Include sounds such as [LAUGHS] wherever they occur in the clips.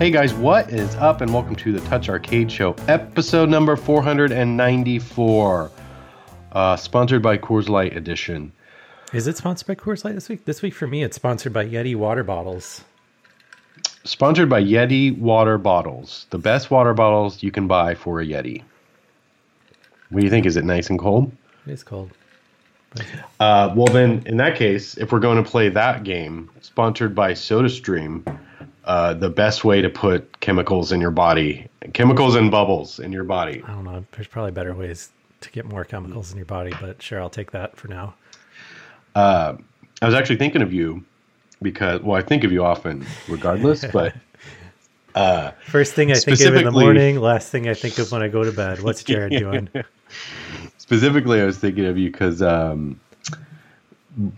Hey guys, what is up? And welcome to the TouchArcade Show, episode number 494, uh, sponsored by Coors Light Edition. Is it sponsored by Coors Light this week? This week for me, it's sponsored by Yeti water bottles. Sponsored by Yeti water bottles, the best water bottles you can buy for a Yeti. What do you think? Is it nice and cold? It's cold. Uh, well, then, in that case, if we're going to play that game, sponsored by SodaStream, uh, the best way to put chemicals in your body, chemicals and bubbles in your body. I don't know. There's probably better ways to get more chemicals in your body, but sure, I'll take that for now. Uh, I was actually thinking of you because, well, I think of you often, regardless, [LAUGHS] but Uh, First thing I think of in the morning, last thing I think of when I go to bed. What's Jared [LAUGHS] doing? specifically, I was thinking of you because um,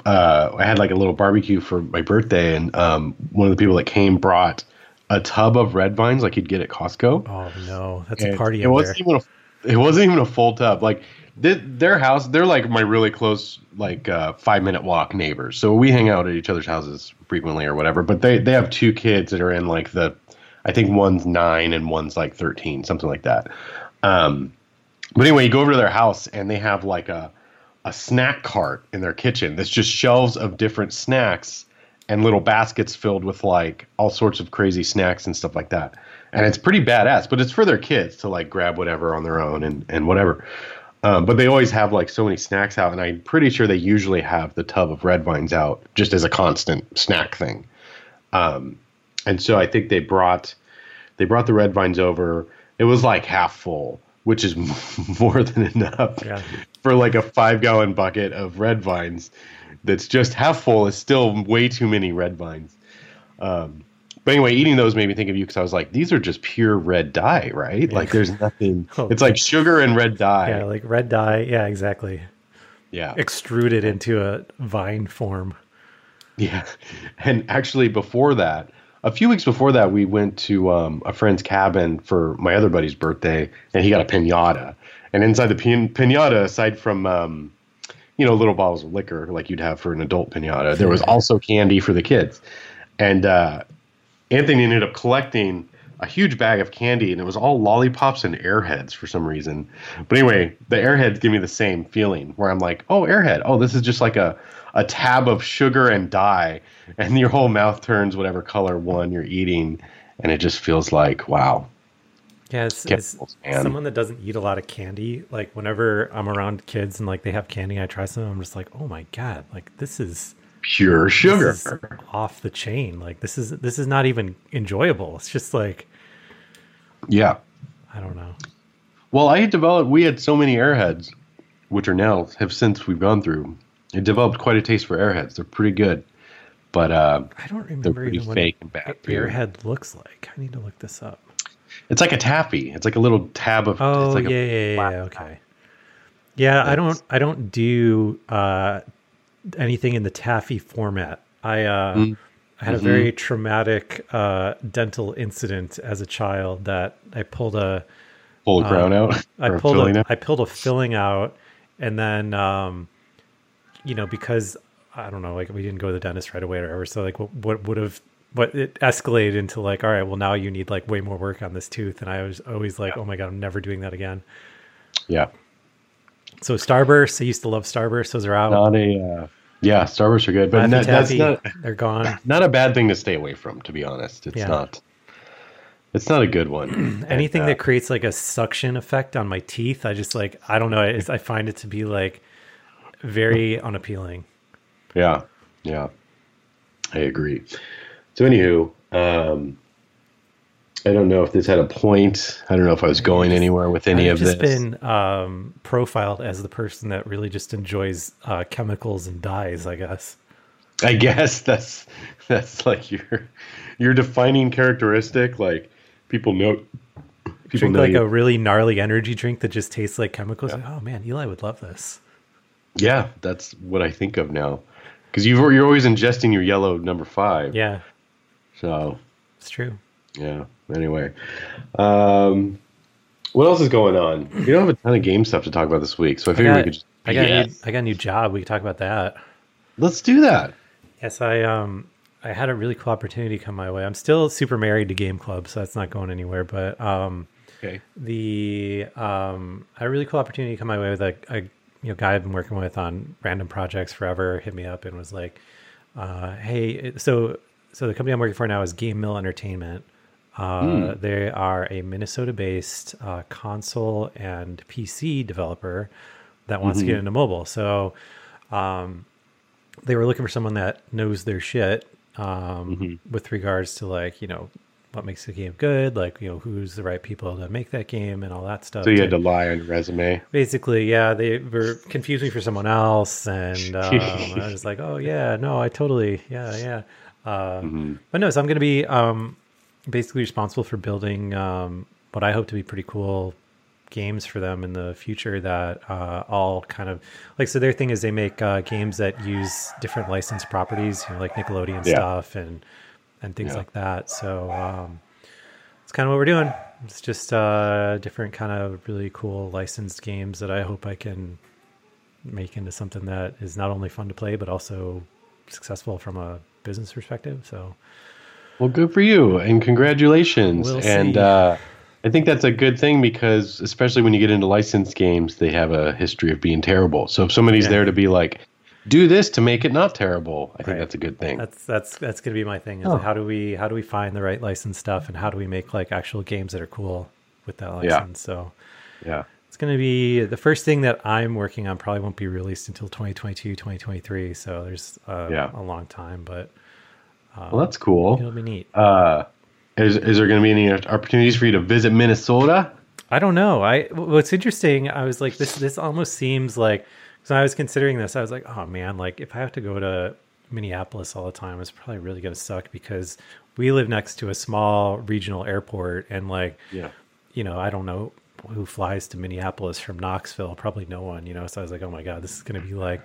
uh, I had like a little barbecue for my birthday, and um, one of the people that came brought a tub of red vines, like you'd get at Costco. Oh no, that's a party It wasn't there. even a. It wasn't even a full tub. Like th- their house, they're like my really close, like uh, five minute walk neighbors. So we hang out at each other's houses frequently or whatever. But they they have two kids that are in like the, I think one's nine and one's like thirteen, something like that. Um, but anyway, you go over to their house and they have like a a snack cart in their kitchen that's just shelves of different snacks and little baskets filled with like all sorts of crazy snacks and stuff like that. And it's pretty badass, but it's for their kids to like grab whatever on their own and, and whatever. Um, but they always have like so many snacks out, and I'm pretty sure they usually have the tub of red vines out just as a constant snack thing. Um, and so I think they brought they brought the red vines over. It was like half full, which is [LAUGHS] more than enough Yeah. For like a five gallon bucket of red vines that's just half full is still way too many red vines. Um, but anyway, eating those made me think of you because I was like, these are just pure red dye, right? Like there's nothing. [LAUGHS] Oh, it's like sugar and red dye. Yeah, like red dye. Yeah, exactly. yeah. Extruded into a vine form. Yeah. [LAUGHS] And actually, before that, a few weeks before that, we went to um, a friend's cabin for my other buddy's birthday, and he got a pinata. And inside the pin- pinata, aside from, um, you know, little bottles of liquor like you'd have for an adult pinata, there was also candy for the kids. And uh, Anthony ended up collecting a huge bag of candy, and it was all lollipops and airheads for some reason. But anyway, the airheads give me the same feeling where I'm like, oh, airhead. Oh, this is just like a, a tab of sugar and dye, and your whole mouth turns whatever color one you're eating, and it just feels like, wow. Yeah, it's, it's someone that doesn't eat a lot of candy. Like whenever I'm around kids and like they have candy, I try some. I'm just like, oh my god, like this is Pure sugar. is off the chain. Like this is this is not even enjoyable. It's just like yeah. I don't know. Well, I had developed, we had so many airheads, which are now, have since we've gone through, it developed quite a taste for airheads. They're pretty good. But uh, I don't they're remember pretty even what fake an and bad. airhead looks like. I need to look this up. It's like a taffy. It's like a little tab of. Oh it's like yeah, a, yeah, yeah, okay. Yeah, I don't I don't do uh anything in the taffy format. I uh Mm. I had a Mm-hmm. very traumatic uh dental incident as a child that I pulled a pull the crown out. Um, I pulled a, out. I pulled a filling out, and then um, you know because I don't know, like we didn't go to the dentist right away or whatever. So like what, what would have what it escalated into like, all right, well now you need like way more work on this tooth, and I was always like, oh my god, I'm never doing that again. Yeah. So Starburst, I used to love Starburst. Those are out. Not a. Uh, yeah, Starbursts are good, but not, that's not they're gone. [CLEARS THROAT] not a bad thing to stay away from. To be honest, it's Yeah. not. It's not a good one. [CLEARS THROAT] Anything And, uh, that creates like a suction effect on my teeth, I just like I don't know. I, I find it to be like very unappealing. Yeah, yeah, I agree. So, anywho, um, I don't know if this had a point. I don't know if I was going anywhere with any I've of just this. been um, profiled as the person that really just enjoys uh, chemicals and dyes. I guess. I guess that's that's like your your defining characteristic. Like people know people Drink know like you. a really gnarly energy drink that just tastes like chemicals. Like, oh man, Eli would love this. yeah, that's what I think of now. Because you you're always ingesting your yellow number five. Yeah, So it's true. yeah. Anyway, um, what else is going on? We don't have a ton of game stuff to talk about this week, so I I figured we could just I got, a BS. new, I got a new job. We could talk about that. Let's do that. Yes, I um I had a really cool opportunity come my way. I'm still super married to Game Club, so that's not going anywhere. But um Okay. the um I had a really cool opportunity come my way with a, a you know guy I've been working with on random projects forever hit me up and was like, uh, hey, so so the company I'm working for now is GameMill Entertainment. Uh, They are a Minnesota-based uh, console and PC developer that wants to get into mobile. So um, they were looking for someone that knows their shit um, with regards to like you know what makes the game good, like you know who's the right people to make that game and all that stuff. So you had to- to lie on your resume. basically, yeah, they were confused me for someone else, and [LAUGHS] um, I was like, oh yeah, no, I totally, yeah, yeah. Uh, But no, so I'm going to be um, basically responsible for building um, what I hope to be pretty cool games for them in the future that uh, all kind of like so their thing is they make uh, games that use different licensed properties you know like nickelodeon Yeah. stuff and and things Yeah. like that so um, it's kind of what we're doing it's just uh, different kind of really cool licensed games that i hope i can make into something that is not only fun to play but also successful from a business perspective so Well, good for you and congratulations. We'll and uh, I think that's a good thing because, especially when you get into licensed games, they have a history of being terrible. So if somebody's Yeah. there to be like, do this to make it not terrible, I think Right. that's a good thing. That's that's that's gonna be my thing. Is Oh. how do we how do we find the right license stuff and how do we make like actual games that are cool with that Yeah. license? So yeah. It's gonna be the first thing that I'm working on. Probably won't be released until 2022, 2023. So there's uh, Yeah. a long time, but Well, that's cool. it'll be neat. Uh, is, is there going to be any opportunities for you to visit Minnesota? I don't know. I what's interesting. I was like, this this almost seems like. So I was considering this. I was like, oh man, like if I have to go to Minneapolis all the time, it's probably really gonna suck because we live next to a small regional airport, and like, Yeah. you know, I don't know who flies to Minneapolis from Knoxville. Probably no one. You know, so I was like, oh my god, this is gonna be like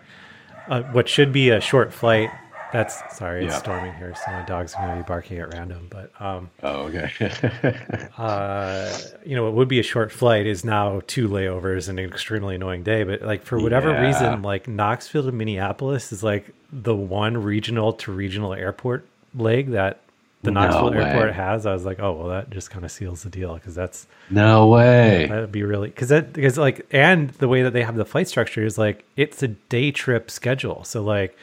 uh, what should be a short flight. That's sorry, it's Yeah. storming here, so my dog's are gonna be barking at random. But um, Oh, okay. [LAUGHS] uh, you know, what would be a short flight is now two layovers and an extremely annoying day. But like for whatever Yeah. reason, like Knoxville to Minneapolis is like the one regional to regional airport leg that the Knoxville way. airport has. I was like, oh well, that just kind of seals the deal because that's no way. that'd be really because that because like and the way that they have the flight structure is like it's a day trip schedule. So like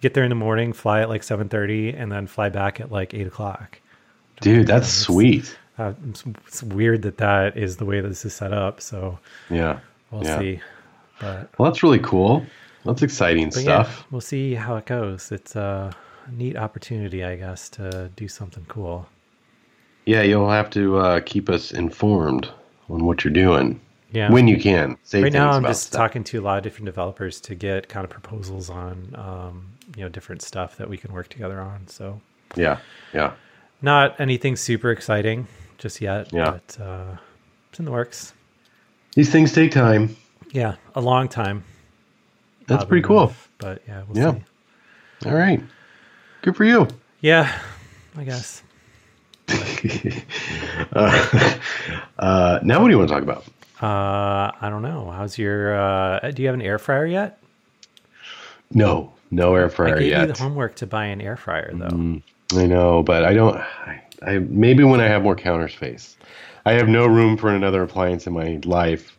get there in the morning, fly at like seven thirty, and then fly back at like eight o'clock. Dude, that's sweet. Uh, it's, it's weird that that is the way that this is set up. So Yeah. we'll yeah. see. But, Well, that's really cool. That's exciting but yeah, stuff. we'll see how it goes. It's a neat opportunity, I guess, to do something cool. Yeah, you'll have to uh, keep us informed on what you're doing Yeah. when you can. Say right now, I'm just stuff. talking to a lot of different developers to get kind of proposals on, um, you know, different stuff that we can work together on. So Yeah, yeah. not anything super exciting just yet, Yeah. but uh, it's in the works. These things take time. Yeah, a long time. That's pretty cool. enough, But yeah, we'll Yeah. see. All right. Good for you. Yeah, I guess. [LAUGHS] uh, uh, now, what do you want to talk about? Uh, I don't know. How's your? Uh, do you have an air fryer yet? No, no air I fryer gave yet. you the homework to buy an air fryer, though. I know, but I don't. I, I maybe when I have more counter space, I have no room for another appliance in my life.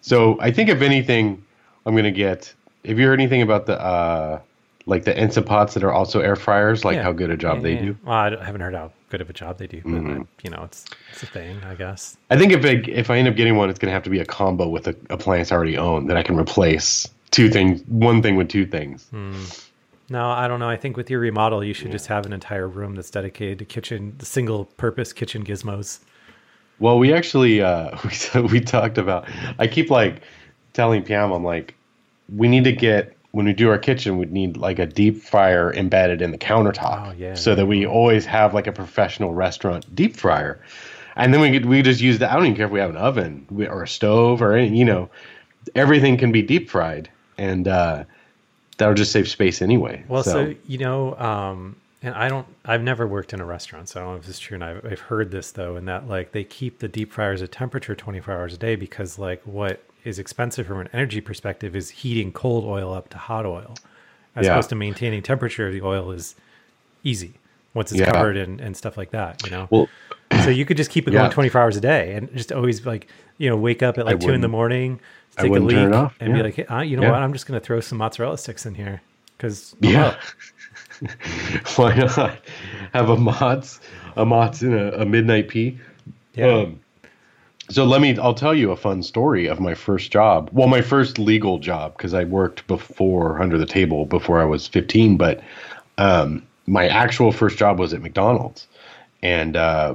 So I think if anything, I'm gonna get. Have you heard anything about the uh, like the Ensa pots that are also air fryers? Like Yeah. how good a job Yeah, they yeah. do. Well, I haven't heard how good of a job they do, but Mm-hmm. uh, you know, it's it's a thing, I guess. I think if I, if I end up getting one, it's gonna have to be a combo with a appliance I already own that I can replace two things, one thing with two things. Hmm. No, I don't know. I think with your remodel, you should just have an entire room that's dedicated to kitchen, single-purpose kitchen gizmos. Well, we actually uh, [LAUGHS] we we talked about. I keep like telling Pam, I'm like, we need to get when we do our kitchen, we'd need like a deep fryer embedded in the countertop, Oh, yeah. so that we always have like a professional restaurant deep fryer. And then we could we just use the. I don't even care if we have an oven or a stove or any, you know, everything can be deep fried, and uh, that'll just save space anyway. Well, so, you know, um, and I don't, I've never worked in a restaurant, so I don't know if this is true. And I've, I've heard this though, and that like they keep the deep fryers at temperature 24 hours a day because like what is expensive from an energy perspective is heating cold oil up to hot oil, as Yeah. opposed to maintaining temperature of the oil is easy once it's Yeah. covered and, and stuff like that, you know? well, [CLEARS THROAT] so you could just keep it Yeah. going 24 hours a day and just always like, you know, wake up at like two in the morning, take a leak turn it off, and be like, hey, uh, you know Yeah. what? I'm just going to throw some mozzarella sticks in here because yeah. [LAUGHS] Why not have a Mott's, a Mott's in a, a midnight pea? Yeah. Um, so let me. I'll tell you a fun story of my first job. Well, my first legal job because I worked before under the table before I was 15. But um, my actual first job was at McDonald's, and uh,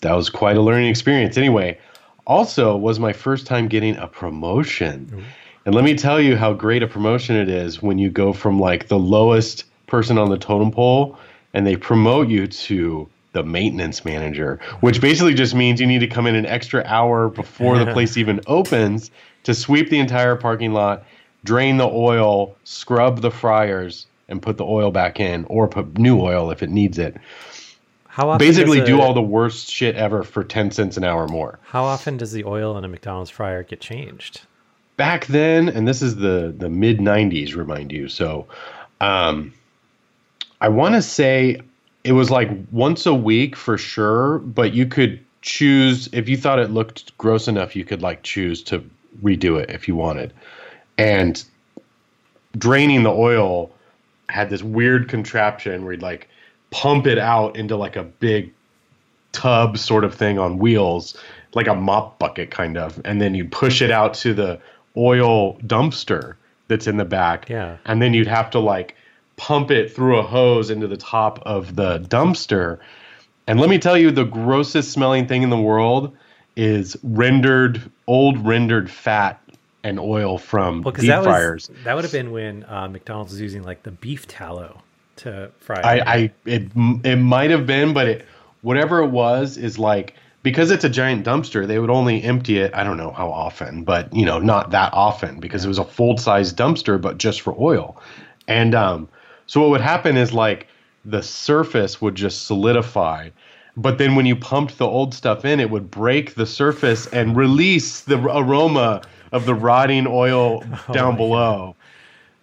that was quite a learning experience. Anyway, also was my first time getting a promotion. And let me tell you how great a promotion it is when you go from like the lowest person on the totem pole and they promote you to the maintenance manager, which basically just means you need to come in an extra hour before the [LAUGHS] place even opens to sweep the entire parking lot, drain the oil, scrub the fryers, and put the oil back in, or put new oil if it needs it. How often Basically, do all the worst shit ever for 10 cents an hour more. How often does the oil in a McDonald's fryer get changed? back then, and this is the the mid '90s, remind you. So, um, I want to say it was like once a week for sure, but you could choose if you thought it looked gross enough, you could like choose to redo it if you wanted. And draining the oil had this weird contraption where you'd like pump it out into like a big tub sort of thing on wheels, like a mop bucket kind of, and then you'd push it out to the oil dumpster that's in the back. Yeah. And then you'd have to like pump it through a hose into the top of the dumpster. And let me tell you, the grossest smelling thing in the world is rendered, old rendered fat and oil from Well, deep that was fryers. that would have been when uh, McDonald's was using like the beef tallow to fry. I, it. I it it might have been, but it whatever it was is like because it's a giant dumpster, they would only empty it. I don't know how often, but you know, not that often because it was a full size dumpster, but just for oil. And um, so what would happen is like the surface would just solidify. But then when you pumped the old stuff in, it would break the surface and release the aroma of the rotting oil [LAUGHS] oh down below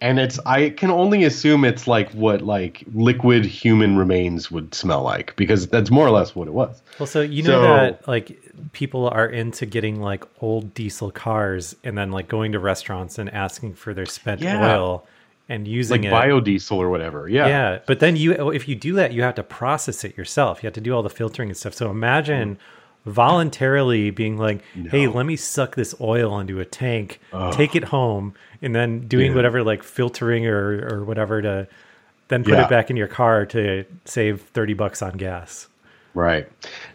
and it's i can only assume it's like what like liquid human remains would smell like because that's more or less what it was well, so you know so- that like people are into getting like old diesel cars and then like going to restaurants and asking for their spent Yeah. oil and using like it. biodiesel or whatever yeah Yeah, but then you oh, if you do that, you have to process it yourself. You have to do all the filtering and stuff. So imagine voluntarily being like, "Hey, let me suck this oil into a tank, take it home, and then doing Dude. whatever like filtering or or whatever to then put Yeah. it back in your car to save 30 bucks on gas." right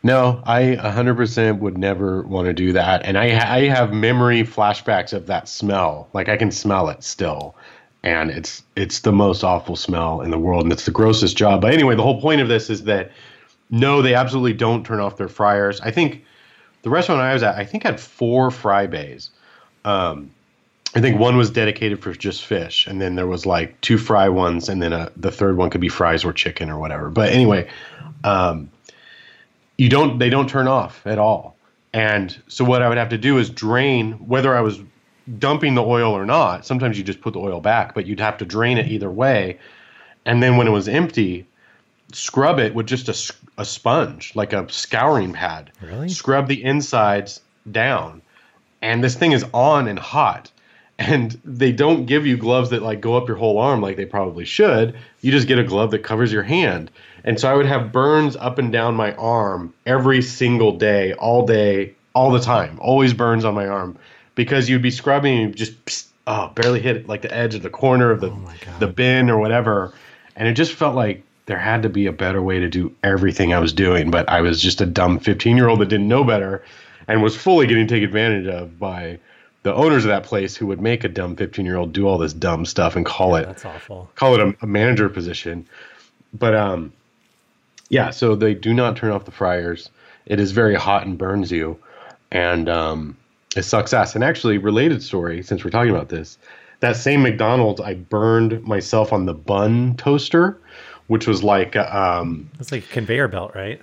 no i 100% would never want to do that and i i have memory flashbacks of that smell like i can smell it still and it's it's the most awful smell in the world and it's the grossest job but anyway the whole point of this is that no they absolutely don't turn off their fryers i think the restaurant i was at i think had four fry bays um, I think one was dedicated for just fish, and then there was like two fry ones, and then a, the third one could be fries or chicken or whatever. But anyway, um, you don't they don't turn off at all. And so what I would have to do is drain whether I was dumping the oil or not. Sometimes you just put the oil back, but you'd have to drain it either way. And then when it was empty, scrub it with just a, a sponge, like a scouring pad. Really? Scrub the insides down. And this thing is on and hot. And they don't give you gloves that like go up your whole arm like they probably should. You just get a glove that covers your hand. And so I would have burns up and down my arm every single day, all day, all the time. Always burns on my arm because you'd be scrubbing and just psst, oh, barely hit like the edge of the corner of the God. the bin or whatever. And it just felt like there had to be a better way to do everything I was doing, but I was just a dumb 15 year old that didn't know better and was fully getting taken advantage of by the owners of that place who would make a dumb 15 year old do all this dumb stuff and call it That's awful. call it a, a manager position. But um, yeah, so they do not turn off the fryers. It is very hot and burns you, and um, it sucks ass. And actually, related story since we're talking about this, that same McDonald's, I burned myself on the bun toaster, which was like um, It's like a conveyor belt, right?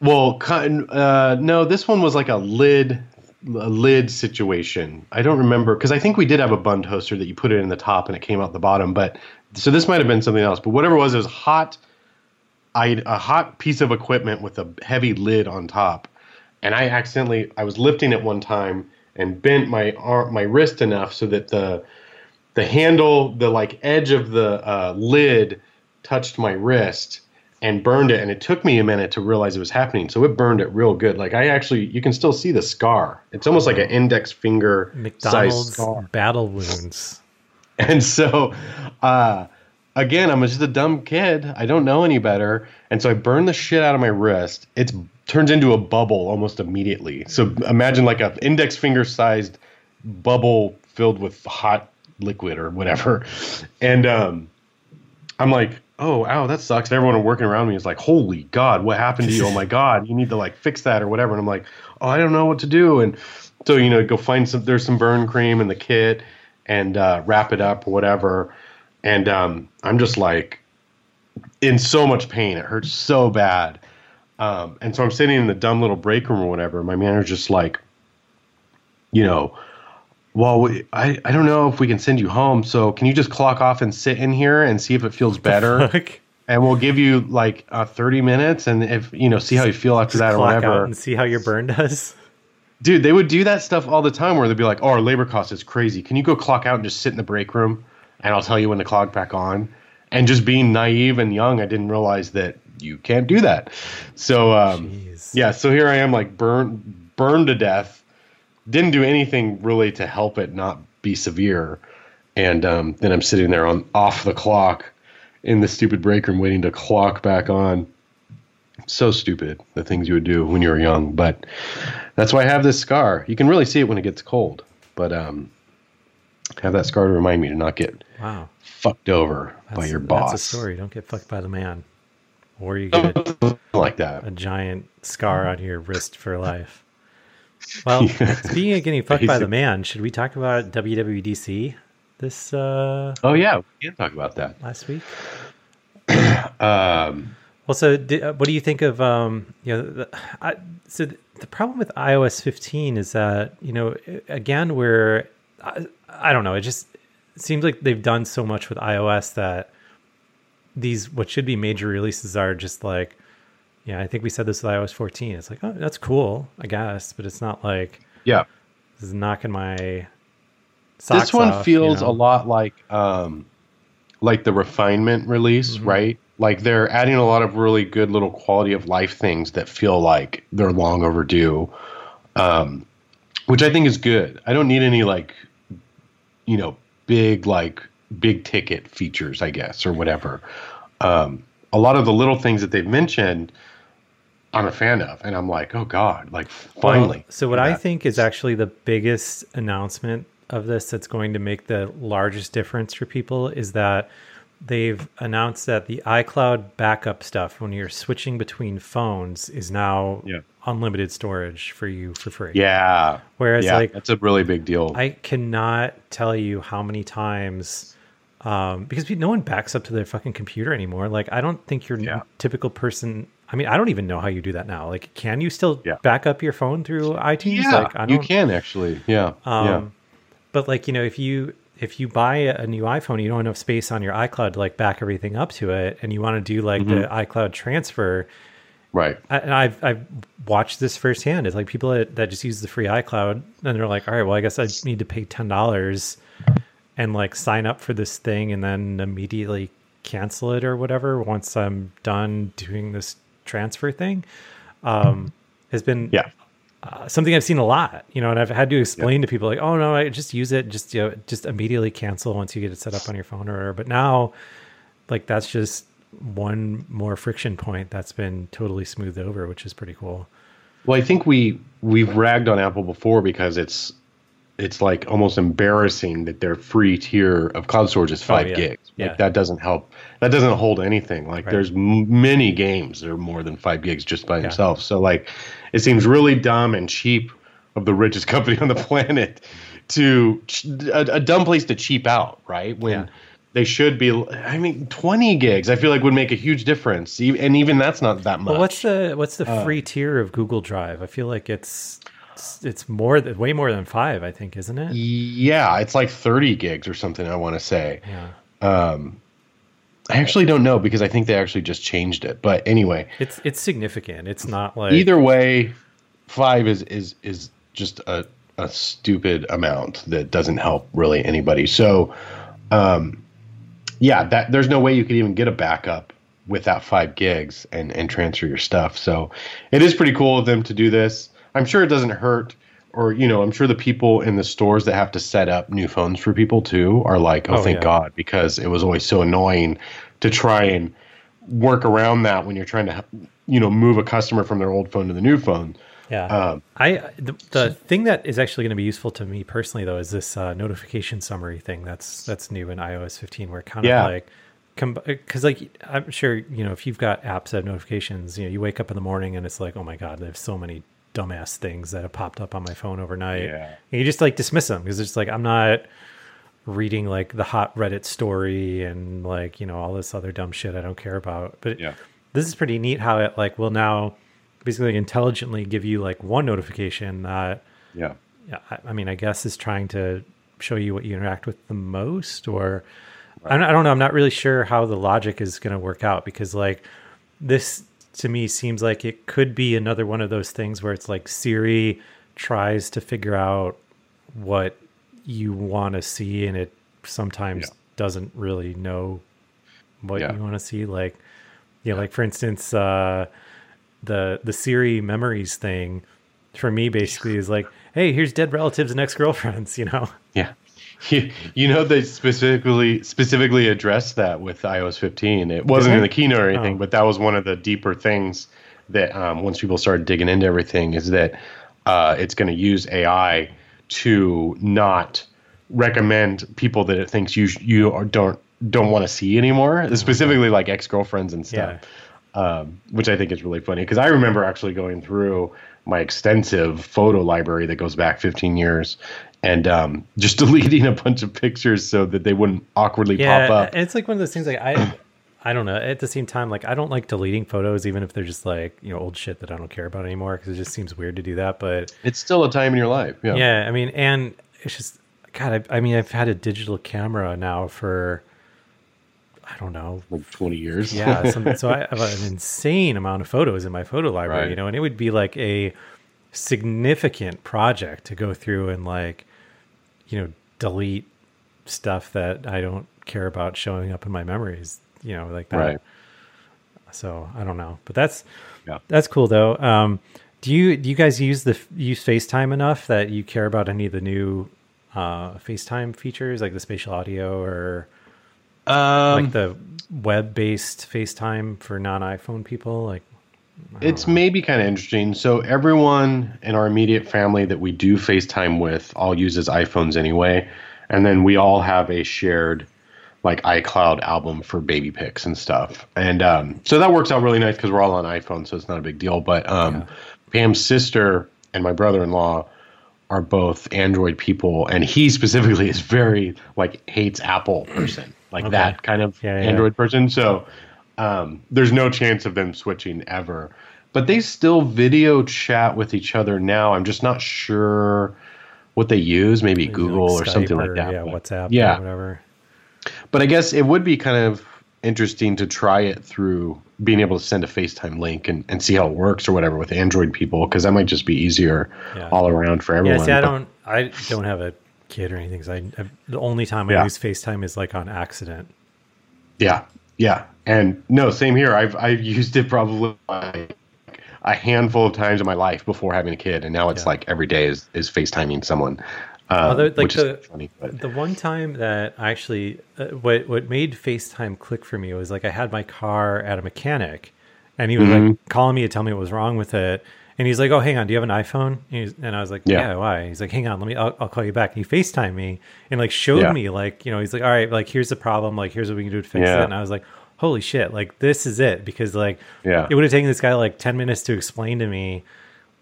well, uh, no, this one was like a lid, a lid situation. I don't remember because I think we did have a bun toaster that you put it in the top and it came out the bottom. But so this might have been something else. But whatever it was, it was hot. I a hot piece of equipment with a heavy lid on top, and I accidentally I was lifting it one time and bent my arm, my wrist enough so that the the handle, the like edge of the uh, lid touched my wrist and burned it. And it took me a minute to realize it was happening. So it burned it real good. Like i actually you can still see the scar. It's almost like an index finger McDonald's scar. battle wounds. [LAUGHS] and so uh again i'm just a dumb kid. I don't know any better. And so i burned the shit out of my wrist. It turns into a bubble almost immediately. So imagine like a index finger sized bubble filled with hot liquid or whatever. And um i'm like oh ow that sucks. And everyone working around me is like holy god what happened to you? Oh my [LAUGHS] god you need to like fix that or whatever. And i'm like oh i don't know what to do. And so you know go find some there's some burn cream in the kit and uh, wrap it up or whatever. And um, i'm just like in so much pain. It hurts so bad um, and so i'm sitting in the dumb little break room or whatever my manager's just like you know well, we, I, I don't know if we can send you home. So can you just clock off and sit in here and see if it feels better? And we'll give you like uh, 30 minutes. And if, you know, see how you feel after that or Clock out whatever. and see how your burn does. Dude, they would do that stuff all the time where they'd be like, oh, our labor cost is crazy. Can you go clock out and just sit in the break room? And I'll tell you when to clock back on. And just being naive and young, I didn't realize that you can't do that. So, um, Jeez. yeah, so here I am, like burned, burned to death. Didn't do anything really to help it not be severe, and um, then I'm sitting there on off the clock in the stupid break room, waiting to clock back on. So stupid, the things you would do when you were young, but that's why I have this scar. You can really see it when it gets cold, but um, have that scar to remind me to not get Wow. fucked over by your boss. That's a story. Don't get fucked by the man. Or you get a, like that. a giant scar on your wrist for life. [LAUGHS] Well, speaking of getting fucked by the man, should we talk about WWDC this uh, Oh yeah, we can talk about that. last week? [CLEARS THROAT] Um, Well, so di- uh, what do you think of um, you know? The, I, so th- the problem with iOS 15 is that you know again we're I, I don't know. It just seems like they've done so much with iOS that these what should be major releases are just like yeah. I think we said this with iOS 14. It's like oh that's cool I guess, but it's not like yeah, this is knocking my. Socks this one off, you feels know? a lot like um, like the refinement release, Mm-hmm. right? Like they're adding a lot of really good little quality of life things that feel like they're long overdue, um, which I think is good. I don't need any like, you know, big like big ticket features, I guess, or whatever. Um, a lot of the little things that they've mentioned, I'm a fan of, and I'm like, oh god, like Well, finally. so what do I think is actually the biggest announcement of this that's going to make the largest difference for people is that they've announced that the iCloud backup stuff when you're switching between phones is now Yeah. unlimited storage for you for free. yeah, Whereas yeah, like that's a really big deal. I cannot tell you how many times um, because no one backs up to their fucking computer anymore. Like I don't think your Yeah. typical person. I mean, I don't even know how you do that now. Like, can you still Yeah. back up your phone through iTunes? Yeah, like, I you don't, can actually. Yeah, Um, yeah, But like you know, if you if you buy a new iPhone, you don't have enough space on your iCloud to like back everything up to it, and you want to do like the Mm-hmm. iCloud transfer. right. And I've I've watched this firsthand. It's like people that, that just use the free iCloud, and they're like, all right, well, I guess I need to pay ten dollars and like sign up for this thing, and then immediately cancel it or whatever once I'm done doing this transfer thing. Um, has been Yeah, uh, something I've seen a lot, you know, and I've had to explain to people like, oh no, I just use it, just you know, just immediately cancel once you get it set up on your phone or whatever. But now, like that's just one more friction point that's been totally smoothed over, which is pretty cool. Well, I think we we've ragged on Apple before because it's it's like almost embarrassing that their free tier of cloud storage is five Oh, yeah. gigs. Like Yeah. that doesn't help. That doesn't hold anything. Like Right. there's m- many games that are more than five gigs just by themselves. So like, it seems really dumb and cheap of the richest [LAUGHS] company on the planet to ch- a, a dumb place to cheap out, right? When Yeah. they should be. I mean, 20 gigs. I feel like would make a huge difference, and even that's not that much. Well, what's the what's the Uh, free tier of Google Drive? I feel like it's it's, it's more than way more than five. I think, isn't it? Yeah, it's like 30 gigs or something. I want to say. Yeah, Um, I actually don't know because I think they actually just changed it. But anyway, it's it's significant. It's not like either way, five is is is just a a stupid amount that doesn't help really anybody. So, um, yeah, that there's no way you could even get a backup without five gigs and and transfer your stuff. So, it is pretty cool of them to do this. I'm sure it doesn't hurt. Or you know, I'm sure the people in the stores that have to set up new phones for people too are like, "Oh, Oh, thank yeah. God," because it was always so annoying to try and work around that when you're trying to, you know, move a customer from their old phone to the new phone. Yeah. Um, I the, the thing that is actually going to be useful to me personally though is this uh, notification summary thing that's that's new in iOS 15 where kind Yeah. of like because like I'm sure you know if you've got apps that have notifications you know you wake up in the morning and it's like oh my god there's so many dumbass things that have popped up on my phone overnight Yeah. and you just like dismiss them because it's like I'm not reading like the hot Reddit story and like you know all this other dumb shit I don't care about but Yeah. this is pretty neat how it like will now basically intelligently give you like one notification that Yeah. yeah, I, I mean, I guess is trying to show you what you interact with the most, or I, I don't know. I'm not really sure how the logic is going to work out because, like, this to me seems like it could be another one of those things where it's like Siri tries to figure out what you want to see, and it sometimes Yeah. doesn't really know what Yeah. you want to see. Like, you yeah, like for instance, uh, the the Siri memories thing for me basically is like, hey, here's dead relatives and ex girlfriends, [LAUGHS] you know? Yeah. You, you know they specifically specifically addressed that with iOS 15. It wasn't in the keynote or anything, Oh. but that was one of the deeper things that um, once people started digging into everything is that uh, it's going to use AI to not recommend people that it thinks you you are, don't don't want to see anymore, specifically like ex girlfriends and stuff. um, which I think is really funny because I remember actually going through my extensive photo library that goes back 15 years and um, just [LAUGHS] deleting a bunch of pictures so that they wouldn't awkwardly Yeah. pop up. It's like one of those things like I I don't know. At the same time, like I don't like deleting photos, even if they're just like, you know, old shit that I don't care about anymore because it just seems weird to do that. But It's still a time in your life. Yeah. yeah, I mean, and it's just, God, I, I mean, I've had a digital camera now for, I don't know, Like 20 years. yeah some, so i have an insane amount of photos in my photo library Right. you know and it would be like a significant project to go through and like you know delete stuff that i don't care about showing up in my memories you know like that Right. so i don't know but that's Yeah. that's cool though um do you do you guys use the use facetime enough that you care about any of the new uh facetime features like the spatial audio or Um, like the web-based FaceTime for non-iPhone people. Like, It's maybe kind of interesting. So everyone in our immediate family that we do FaceTime with all uses iPhones anyway, and then we all have a shared like iCloud album for baby pics and stuff. And um, so that works out really nice because we're all on iPhone, so it's not a big deal. But um, Pam's sister and my brother-in-law are both Android people, and he specifically is very like hates Apple person, like Okay. that kind of Yeah, yeah. Android person. So um, there's no chance of them switching ever. But they still video chat with each other now. I'm just not sure what they use, maybe Google or Skype something like that. Yeah, but- WhatsApp. Yeah. or whatever. But I guess it would be kind of interesting to try it through being able to send a FaceTime link and, and see how it works or whatever with Android people because that might just be easier Yeah. all around for everyone. Yeah. See, I But- don't. I don't have a kid or anything. 'cause I, I the only time I Yeah. use FaceTime is like on accident. Yeah, yeah, and no, same here. I've I've [LAUGHS] used it probably like a handful of times in my life before having a kid, and now it's Yeah. like every day is is FaceTiming someone, um, Although, like the- funny. The one time that I actually, uh, what what made FaceTime click for me was like I had my car at a mechanic, and he was Mm-hmm. like calling me to tell me what was wrong with it, And he's like, "Oh, hang on, do you have an iPhone?" And, he's, and I was like, Yeah. yeah. why?" He's like, "Hang on, let me. I'll, I'll call you back." And he Facetime me and like showed Yeah. me like you know he's like, "All right, like here's the problem. Like here's what we can do to fix Yeah. it." And I was like, "Holy shit! Like this is it." Because like Yeah. it would have taken this guy like ten minutes to explain to me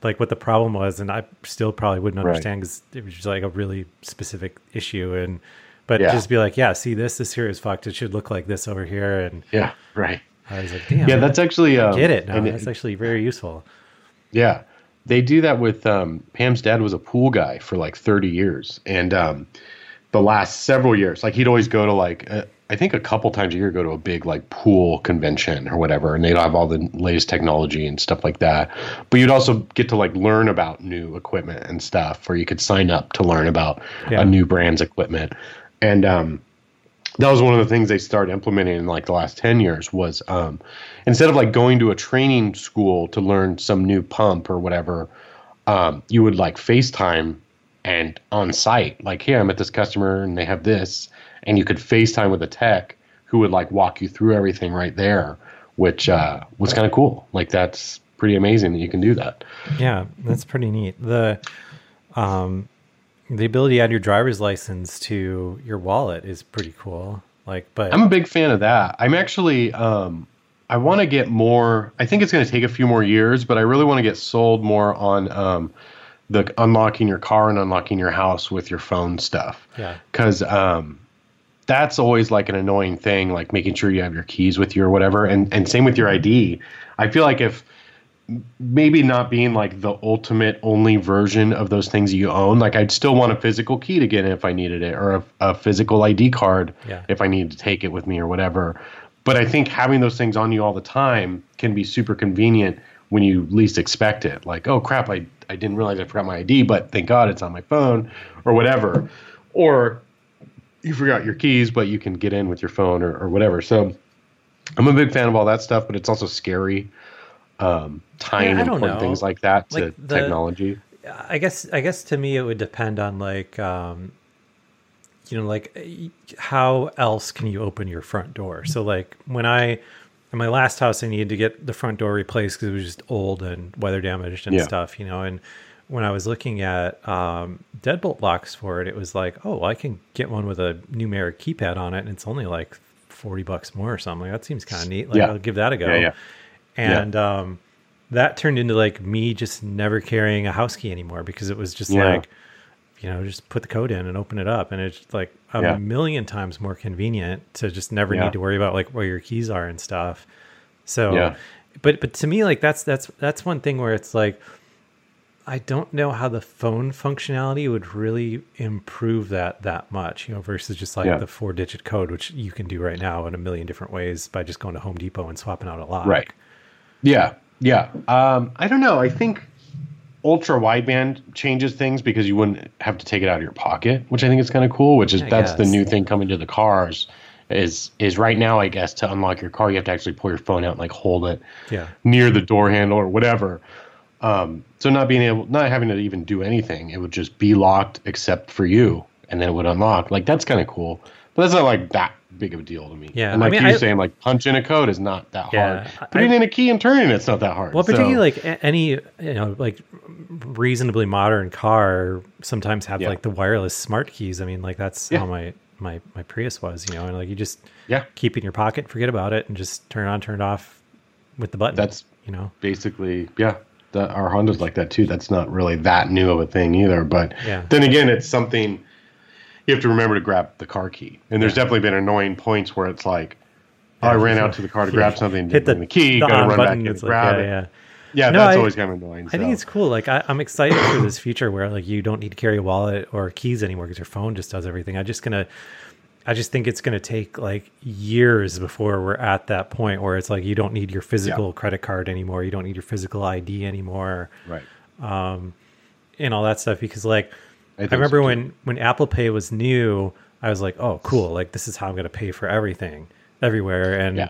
like what the problem was, and I still probably wouldn't understand because it was just like a really specific issue and. But just be like, yeah, see this, this here is fucked. It should look like this over here, and Yeah, right. I was like, damn, Yeah, that's actually um, get it and That's actually very useful. Yeah, they do that with um, Pam's dad was a pool guy for like 30 years, and um, the last several years, like he'd always go to like uh, I think a couple times a year go to a big like pool convention or whatever, and they'd have all the latest technology and stuff like that. But you'd also get to like learn about new equipment and stuff, or you could sign up to learn about Yeah. a new brand's equipment, and um, that was one of the things they started implementing in like the last 10 years was um, instead of like going to a training school to learn some new pump or whatever um, you would like facetime and on site like hey i'm at this customer and they have this and you could facetime with a tech who would like walk you through everything right there which uh, was kind of cool like that's pretty amazing that you can do that Yeah, that's pretty neat. The um the ability to add your driver's license to your wallet is pretty cool. Like but I'm a big fan of that. I'm actually um I want to get more I think it's going to take a few more years, but I really want to get sold more on um the unlocking your car and unlocking your house with your phone stuff. Yeah. Cuz um that's always like an annoying thing like making sure you have your keys with you or whatever and and same with your ID. I feel like if maybe not being like the ultimate only version of those things you own. Like I'd still want a physical key to get in if I needed it, or a, a physical ID card Yeah. if I needed to take it with me or whatever. But I think having those things on you all the time can be super convenient when you least expect it. Like, oh crap, I, I didn't realize I forgot my ID, but thank God it's on my phone or whatever. Or you forgot your keys, but you can get in with your phone or, or whatever. So I'm a big fan of all that stuff, but it's also scary um, tying Yeah, important know. things like that to Like the- technology. I guess I guess to me it would depend on like um you know like how else can you open your front door? So like when I in my last house I needed to get the front door replaced cuz it was just old and weather damaged and Yeah. stuff, you know, and when I was looking at um, deadbolt locks for it, it was like, oh, I can get one with a numeric keypad on it, and it's only like forty bucks more or something. Like, That seems kind of neat. Like, Yeah. I'll give that a go. Yeah, yeah. Yeah. And um, that turned into like me just never carrying a house key anymore because it was just Yeah. like, you know, just put the code in and open it up, and it's like a Yeah. million times more convenient to just never need to worry about like where your keys are and stuff. So, but but to me, like that's that's that's one thing where it's like. I don't know how the phone functionality would really improve that that much, you know, versus just like Yeah. the four digit code, which you can do right now in a million different ways by just going to Home Depot and swapping out a lock. Right. Yeah, yeah. Um, I don't know. I think ultra wideband changes things because you wouldn't have to take it out of your pocket, which I think is kind of cool. Which is I that's the new thing coming to the cars. Is is right now? I guess to unlock your car, you have to actually pull your phone out and like hold it Yeah. near the door handle or whatever. Um, so not being able, not having to even do anything, it would just be locked except for you, and then it would unlock. Like that's kind of cool, but that's not like that big of a deal to me. Yeah, and I like mean, you I- saying, like punching a code is not that Yeah, hard. I- Putting in a key and turning it's not that hard. Well, So, particularly like any you know like reasonably modern car sometimes have Yeah. like the wireless smart keys. I mean, like that's Yeah. how my my my Prius was, you know, and like you just yeah, keep it in your pocket, forget about it, and just turn it on, turn it off with the button. That's- you know, basically, yeah. The, our Honda's like that too. That's not really that new of a thing either. But Yeah. then again, it's something you have to remember to grab the car key. And there's definitely been annoying points where it's like, oh, I ran out to the car to grab something, hit the, the key, the got to run back button. in and It's like, grab yeah, it. yeah. Yeah, No, that's I- always kind of annoying. I think it's cool. Like I, I'm excited for this future where like you don't need to carry a wallet or keys anymore because your phone just does everything. I just gonna, I just think it's gonna take like years before we're at that point where it's like you don't need your physical credit card anymore. You don't need your physical ID anymore, right. Um, and all that stuff. Because like I, I so, remember too. when when Apple Pay was new, I was like, oh cool, like this is how I'm gonna pay for everything everywhere. And Yeah.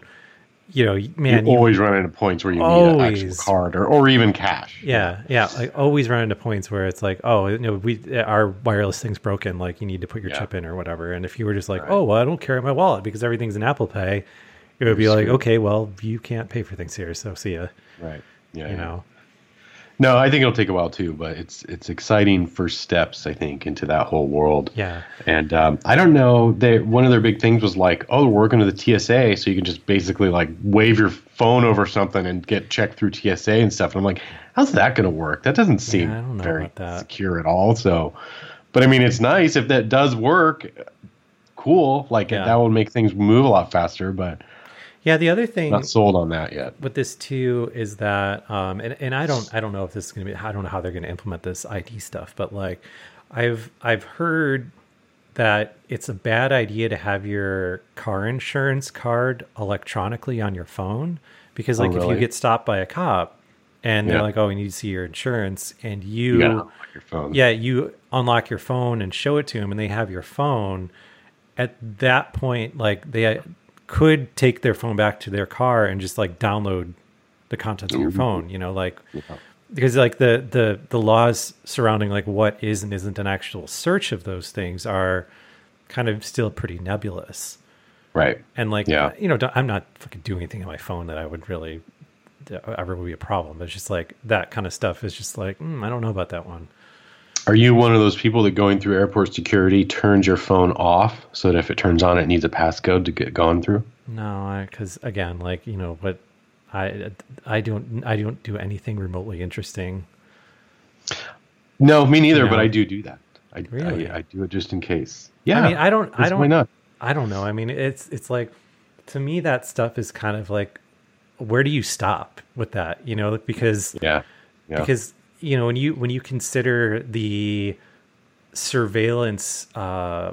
you know, man, you you always run into points where you need an actual card or, or even cash. Yeah, yeah. I always run into points where it's like, oh, you know, we our wireless thing's broken. Like you need to put your Yeah. chip in or whatever. And if you were just like, Right. oh, well, I don't carry my wallet because everything's in Apple Pay, it would be like, okay, well, you can't pay for things here, so see ya. Right. Yeah. You yeah. know, No, I think it'll take a while too, but it's it's exciting first steps, I think, into that whole world. Yeah. And um, I don't know. They one of their big things was like, oh, we're working with the TSA, so you can just basically like wave your phone over something and get checked through TSA and stuff. And I'm like, how's that going to work? That doesn't seem know very secure at all. So, but I mean, it's nice if that does work. Cool. Like Yeah. that would make things move a lot faster, but Yeah. The other thing not sold on that yet. with this too is that um and, and i don't i don't know if this is going to be i don't know how they're going to implement this ID stuff but like i've i've heard that it's a bad idea to have your car insurance card electronically on your phone because Oh, like if you get stopped by a cop and they're like oh we need to see your insurance and You you, unlock your phone. yeah you unlock your phone and show it to them and they have your phone at that point like they could take their phone back to their car and just like download the contents of your phone you know like because like the the the laws surrounding like what is and isn't an actual search of those things are kind of still pretty nebulous. Right. and like Yeah. you know don't- i'm not fucking doing anything on my phone that i would really ever would be a problem. It's just like that kind of stuff is just like mm, i don't know about that one Are you one of those people that going through airport security turns your phone off so that if it turns on, it needs a passcode to get gone through? No, because again, like you know, what I I don't I don't do anything remotely interesting. No, me neither. But I do do that. I, Really? I, I do it just in case. Yeah. I mean, I don't I don't Why not? I don't know. I mean, it's it's like to me that stuff is kind of like where do you stop with that? You know, because Yeah. Yeah. because you know when you when you consider the surveillance uh,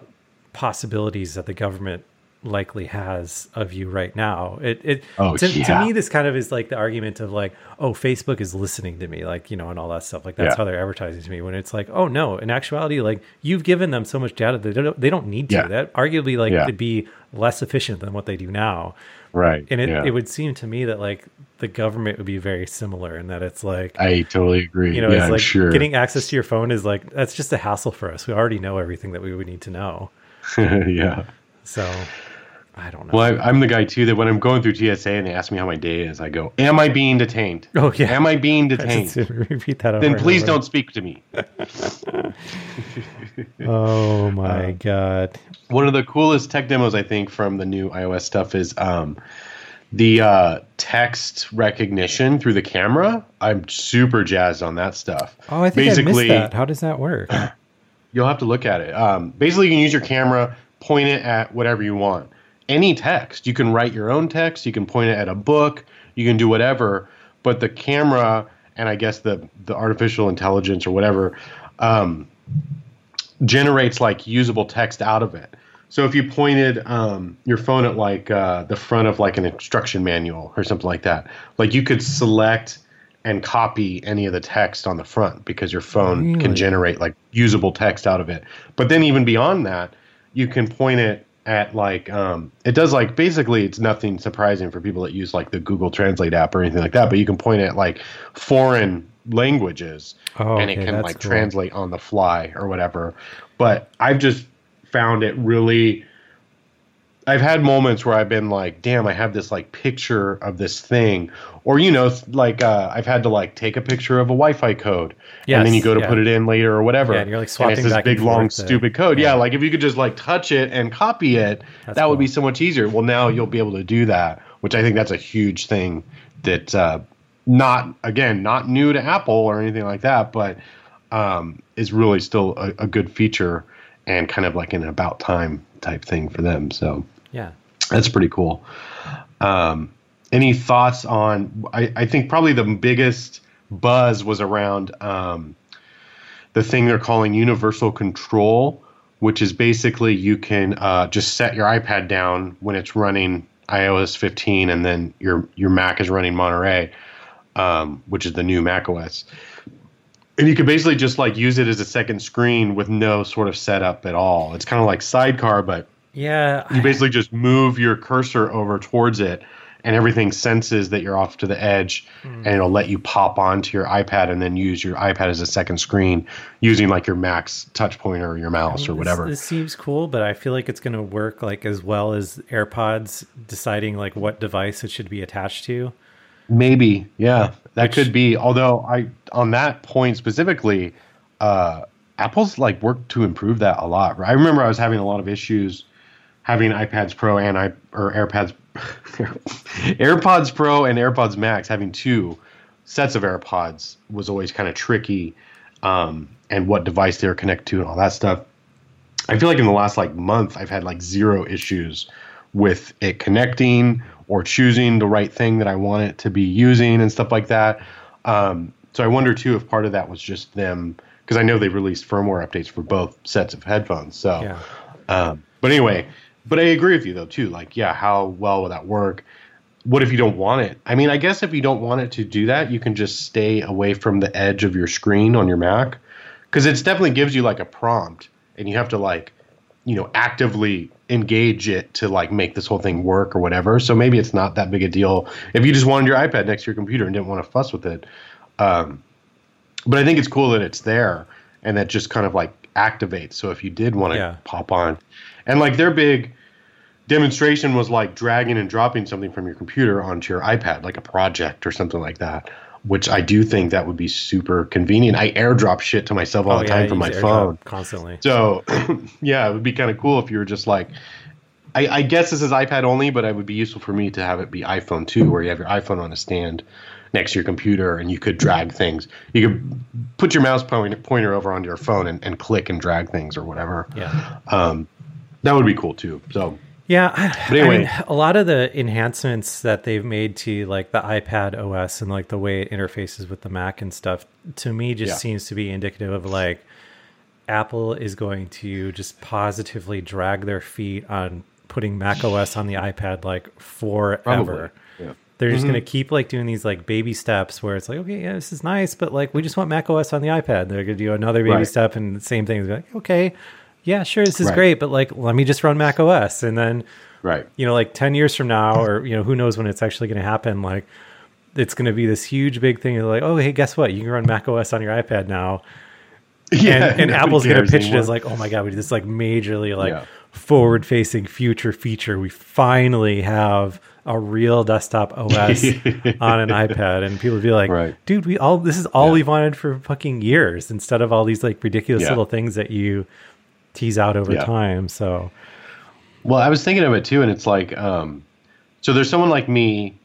possibilities that the government likely has of you right now it it Oh, to, to me this kind of is like the argument of like oh facebook is listening to me like you know and all that stuff like that's Yeah. how they're advertising to me when it's like oh no in actuality like you've given them so much data that they don't, they don't need to Yeah. that arguably like Yeah. could be less efficient than what they do now right. and it, yeah. it would seem to me that like the government would be very similar in that it's like I totally agree. you know, yeah, it's like sure. getting access to your phone is like that's just a hassle for us. We already know everything that we would need to know. [LAUGHS] yeah. So I don't know. Well, I, I'm the guy too that when I'm going through TSA and they ask me how my day is, I go, "Am I being detained? Oh, yeah. Am I being [LAUGHS] detained? just [LAUGHS] repeat that over then please over. don't speak to me." [LAUGHS] Oh my Uh, god. One of the coolest tech demos I think from the new iOS stuff is um, the uh, text recognition through the camera. I'm super jazzed on that stuff. Oh, I think I missed that. How does that work? [CLEARS THROAT] You'll have to look at it. Um, basically, you can use your camera, point it at whatever you want. Any text. You can write your own text. You can point it at a book. You can do whatever. But the camera and I guess the the artificial intelligence or whatever um, generates like usable text out of it. So if you pointed um, your phone at like uh, the front of like an instruction manual or something like that, like you could select and copy any of the text on the front because your phone Really? can generate like usable text out of it. But then even beyond that, you can point it at like um, it does like basically it's nothing surprising for people that use like the Google Translate app or anything like that. But you can point at like foreign languages Oh, and it can like cool. translate on the fly or whatever. But I've just found it really. I've had moments where I've been like, "Damn, I have this like picture of this thing," or you know, like uh, I've had to like take a picture of a Wi-Fi code, and then you go to yeah. put it in later or whatever. Yeah, and you're, like, and swapping it's this and big long to- stupid code. Yeah. yeah. like if you could just like touch it and copy it, That's that would be so much easier. Well, now you'll be able to do that, which I think that's a huge thing that uh, not again not new to Apple or anything like that, but um, is really still a, a good feature and kind of like an about time type thing for them. So Yeah. that's pretty cool. Um, any thoughts on? I, I think probably the biggest buzz was around um, the thing they're calling universal control, which is basically you can uh, just set your iPad down when it's running iOS 15, and then your your Mac is running Monterey, um, which is the new Mac OS. And you can basically just like use it as a second screen with no sort of setup at all. It's kind of like Sidecar, but Yeah. you basically just move your cursor over towards it and everything senses that you're off to the edge and it'll let you pop onto your iPad and then use your iPad as a second screen using like your Mac's touch pointer or your mouse or whatever. This, seems cool, but I feel like it's going to work like as well as AirPods deciding like what device it should be attached to. Maybe, yeah, that Which- could be. Although I, on that point specifically, uh, Apple's like worked to improve that a lot. I remember I was having a lot of issues having iPads Pro and i or AirPods, [LAUGHS] AirPods Pro and AirPods Max. Having two sets of AirPods was always kind of tricky, um, and what device they were connected to and all that stuff. I feel like in the last like month, I've had like zero issues with it connecting or choosing the right thing that I want it to be using and stuff like that. Um, so I wonder too if part of that was just them because I know they released firmware updates for both sets of headphones. So, Yeah. um, but anyway, but I agree with you though too. Like, yeah, how well will that work? What if you don't want it? I mean, I guess if you don't want it to do that, you can just stay away from the edge of your screen on your Mac because it definitely gives you like a prompt and you have to like you know actively engage it to like make this whole thing work or whatever so maybe it's not that big a deal if you just wanted your ipad next to your computer and didn't want to fuss with it um, but i think it's cool that it's there and that just kind of like activates so if you did want to Yeah. pop on and like their big demonstration was like dragging and dropping something from your computer onto your ipad like a project or something like that which i do think that would be super convenient i airdrop shit to myself all Oh, the yeah, time from my phone constantly. so, [CLEARS THROAT] yeah, it would be kind of cool if you were just like, I, I guess this is iPad only, but it would be useful for me to have it be iPhone too, where you have your iPhone on a stand next to your computer and you could drag things. You could put your mouse pointer, pointer over onto your phone and, and click and drag things or whatever. Yeah. Um, that would be cool too. So, Yeah, I, anyway. I mean, a lot of the enhancements that they've made to like the iPad OS and like the way it interfaces with the Mac and stuff, to me, just Yeah. seems to be indicative of like Apple is going to just positively drag their feet on putting Mac OS on the iPad like forever. Yeah. They're just mm-hmm. gonna keep like doing these like baby steps where it's like, okay, yeah, this is nice, but like we just want Mac OS on the iPad. They're gonna do another baby Right. step and the same thing. Like, okay, yeah, sure, this is Right. great, but like let me just run Mac OS and then right. you know, like 10 years from now, or, you know, who knows when it's actually going to happen, like, it's going to be this huge big thing. like, oh, hey, guess what? You can run Mac OS on your iPad now. [LAUGHS] Yeah, and, and Apple's going to pitch it as like, oh my God, we did this like majorly like Yeah. forward facing future feature. We finally have a real desktop OS [LAUGHS] on an iPad. And people would be like, Right. dude, we all, this is all Yeah. we've wanted for fucking years instead of all these like ridiculous Yeah. little things that you tease out over Yeah. time. So, Well, I was thinking of it too, and it's like, um, so there's someone like me.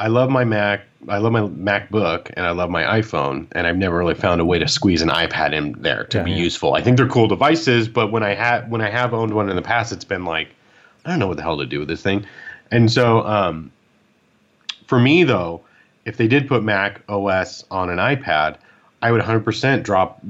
I love my Mac. I love my MacBook, and I love my iPhone, and I've never really found a way to squeeze an iPad in there to Yeah, be yeah. useful. I think they're cool devices, but when I have when I have owned one in the past, it's been like, I don't know what the hell to do with this thing. And so, um, for me though, if they did put Mac OS on an iPad, I would 100% drop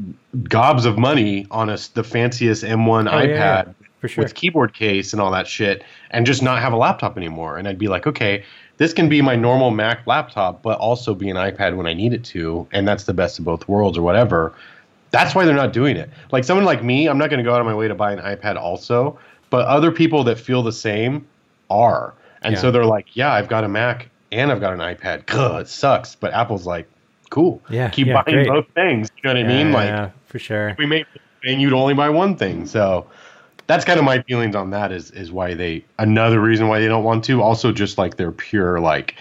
gobs of money on a, the fanciest M1 Oh, yeah, yeah, iPad for sure. with keyboard case and all that shit and just not have a laptop anymore. And I'd be like, okay, this can be my normal Mac laptop, but also be an iPad when I need it to. And that's the best of both worlds or whatever. That's why they're not doing it. Like someone like me, I'm not going to go out of my way to buy an iPad also, but other people that feel the same are. And Yeah. so they're like, yeah, I've got a Mac and I've got an iPad. Ugh, it sucks. But Apple's like, cool. Yeah, Keep yeah, buying great. both things. You know what I mean? Like, yeah, for sure. we made and you'd only buy one thing. So that's kind of my feelings on that is is why they another reason why they don't want to. Also just like they're pure like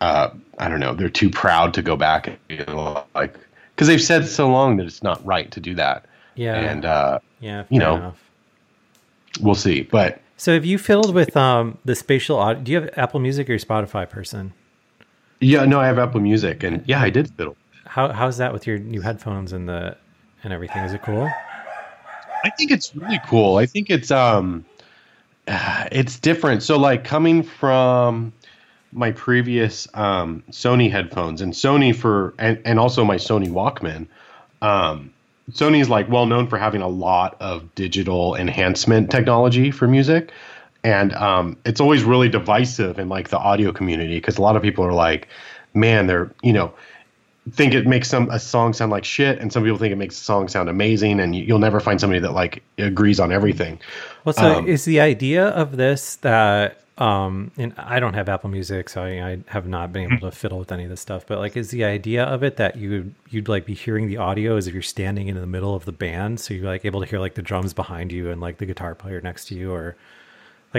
uh I don't know, they're too proud to go back and you know, like because they've said so long that it's not right to do that. Yeah. And uh Yeah, you know. enough. we'll see. But So have you filled with um the spatial audio? Do you have Apple Music or Spotify person? Yeah, no, I have Apple Music and yeah, I did fiddle. How how's that with your new headphones and the and everything? Is it cool? I think it's really cool. I think it's um [SIGHS] it's different. So like coming from my previous um Sony headphones and Sony for and, and also my Sony Walkman, um Sony is like well known for having a lot of digital enhancement technology for music. And um, it's always really divisive in like the audio community because a lot of people are like, man, they're you know, think it makes some a song sound like shit, and some people think it makes a song sound amazing, and you, you'll never find somebody that like agrees on everything. Well, so Um, is the idea of this that um and I don't have Apple Music, so I, I have not been able to fiddle with any of this stuff. But like, is the idea of it that you you'd like be hearing the audio as if you're standing in the middle of the band, so you're like able to hear like the drums behind you and like the guitar player next to you, or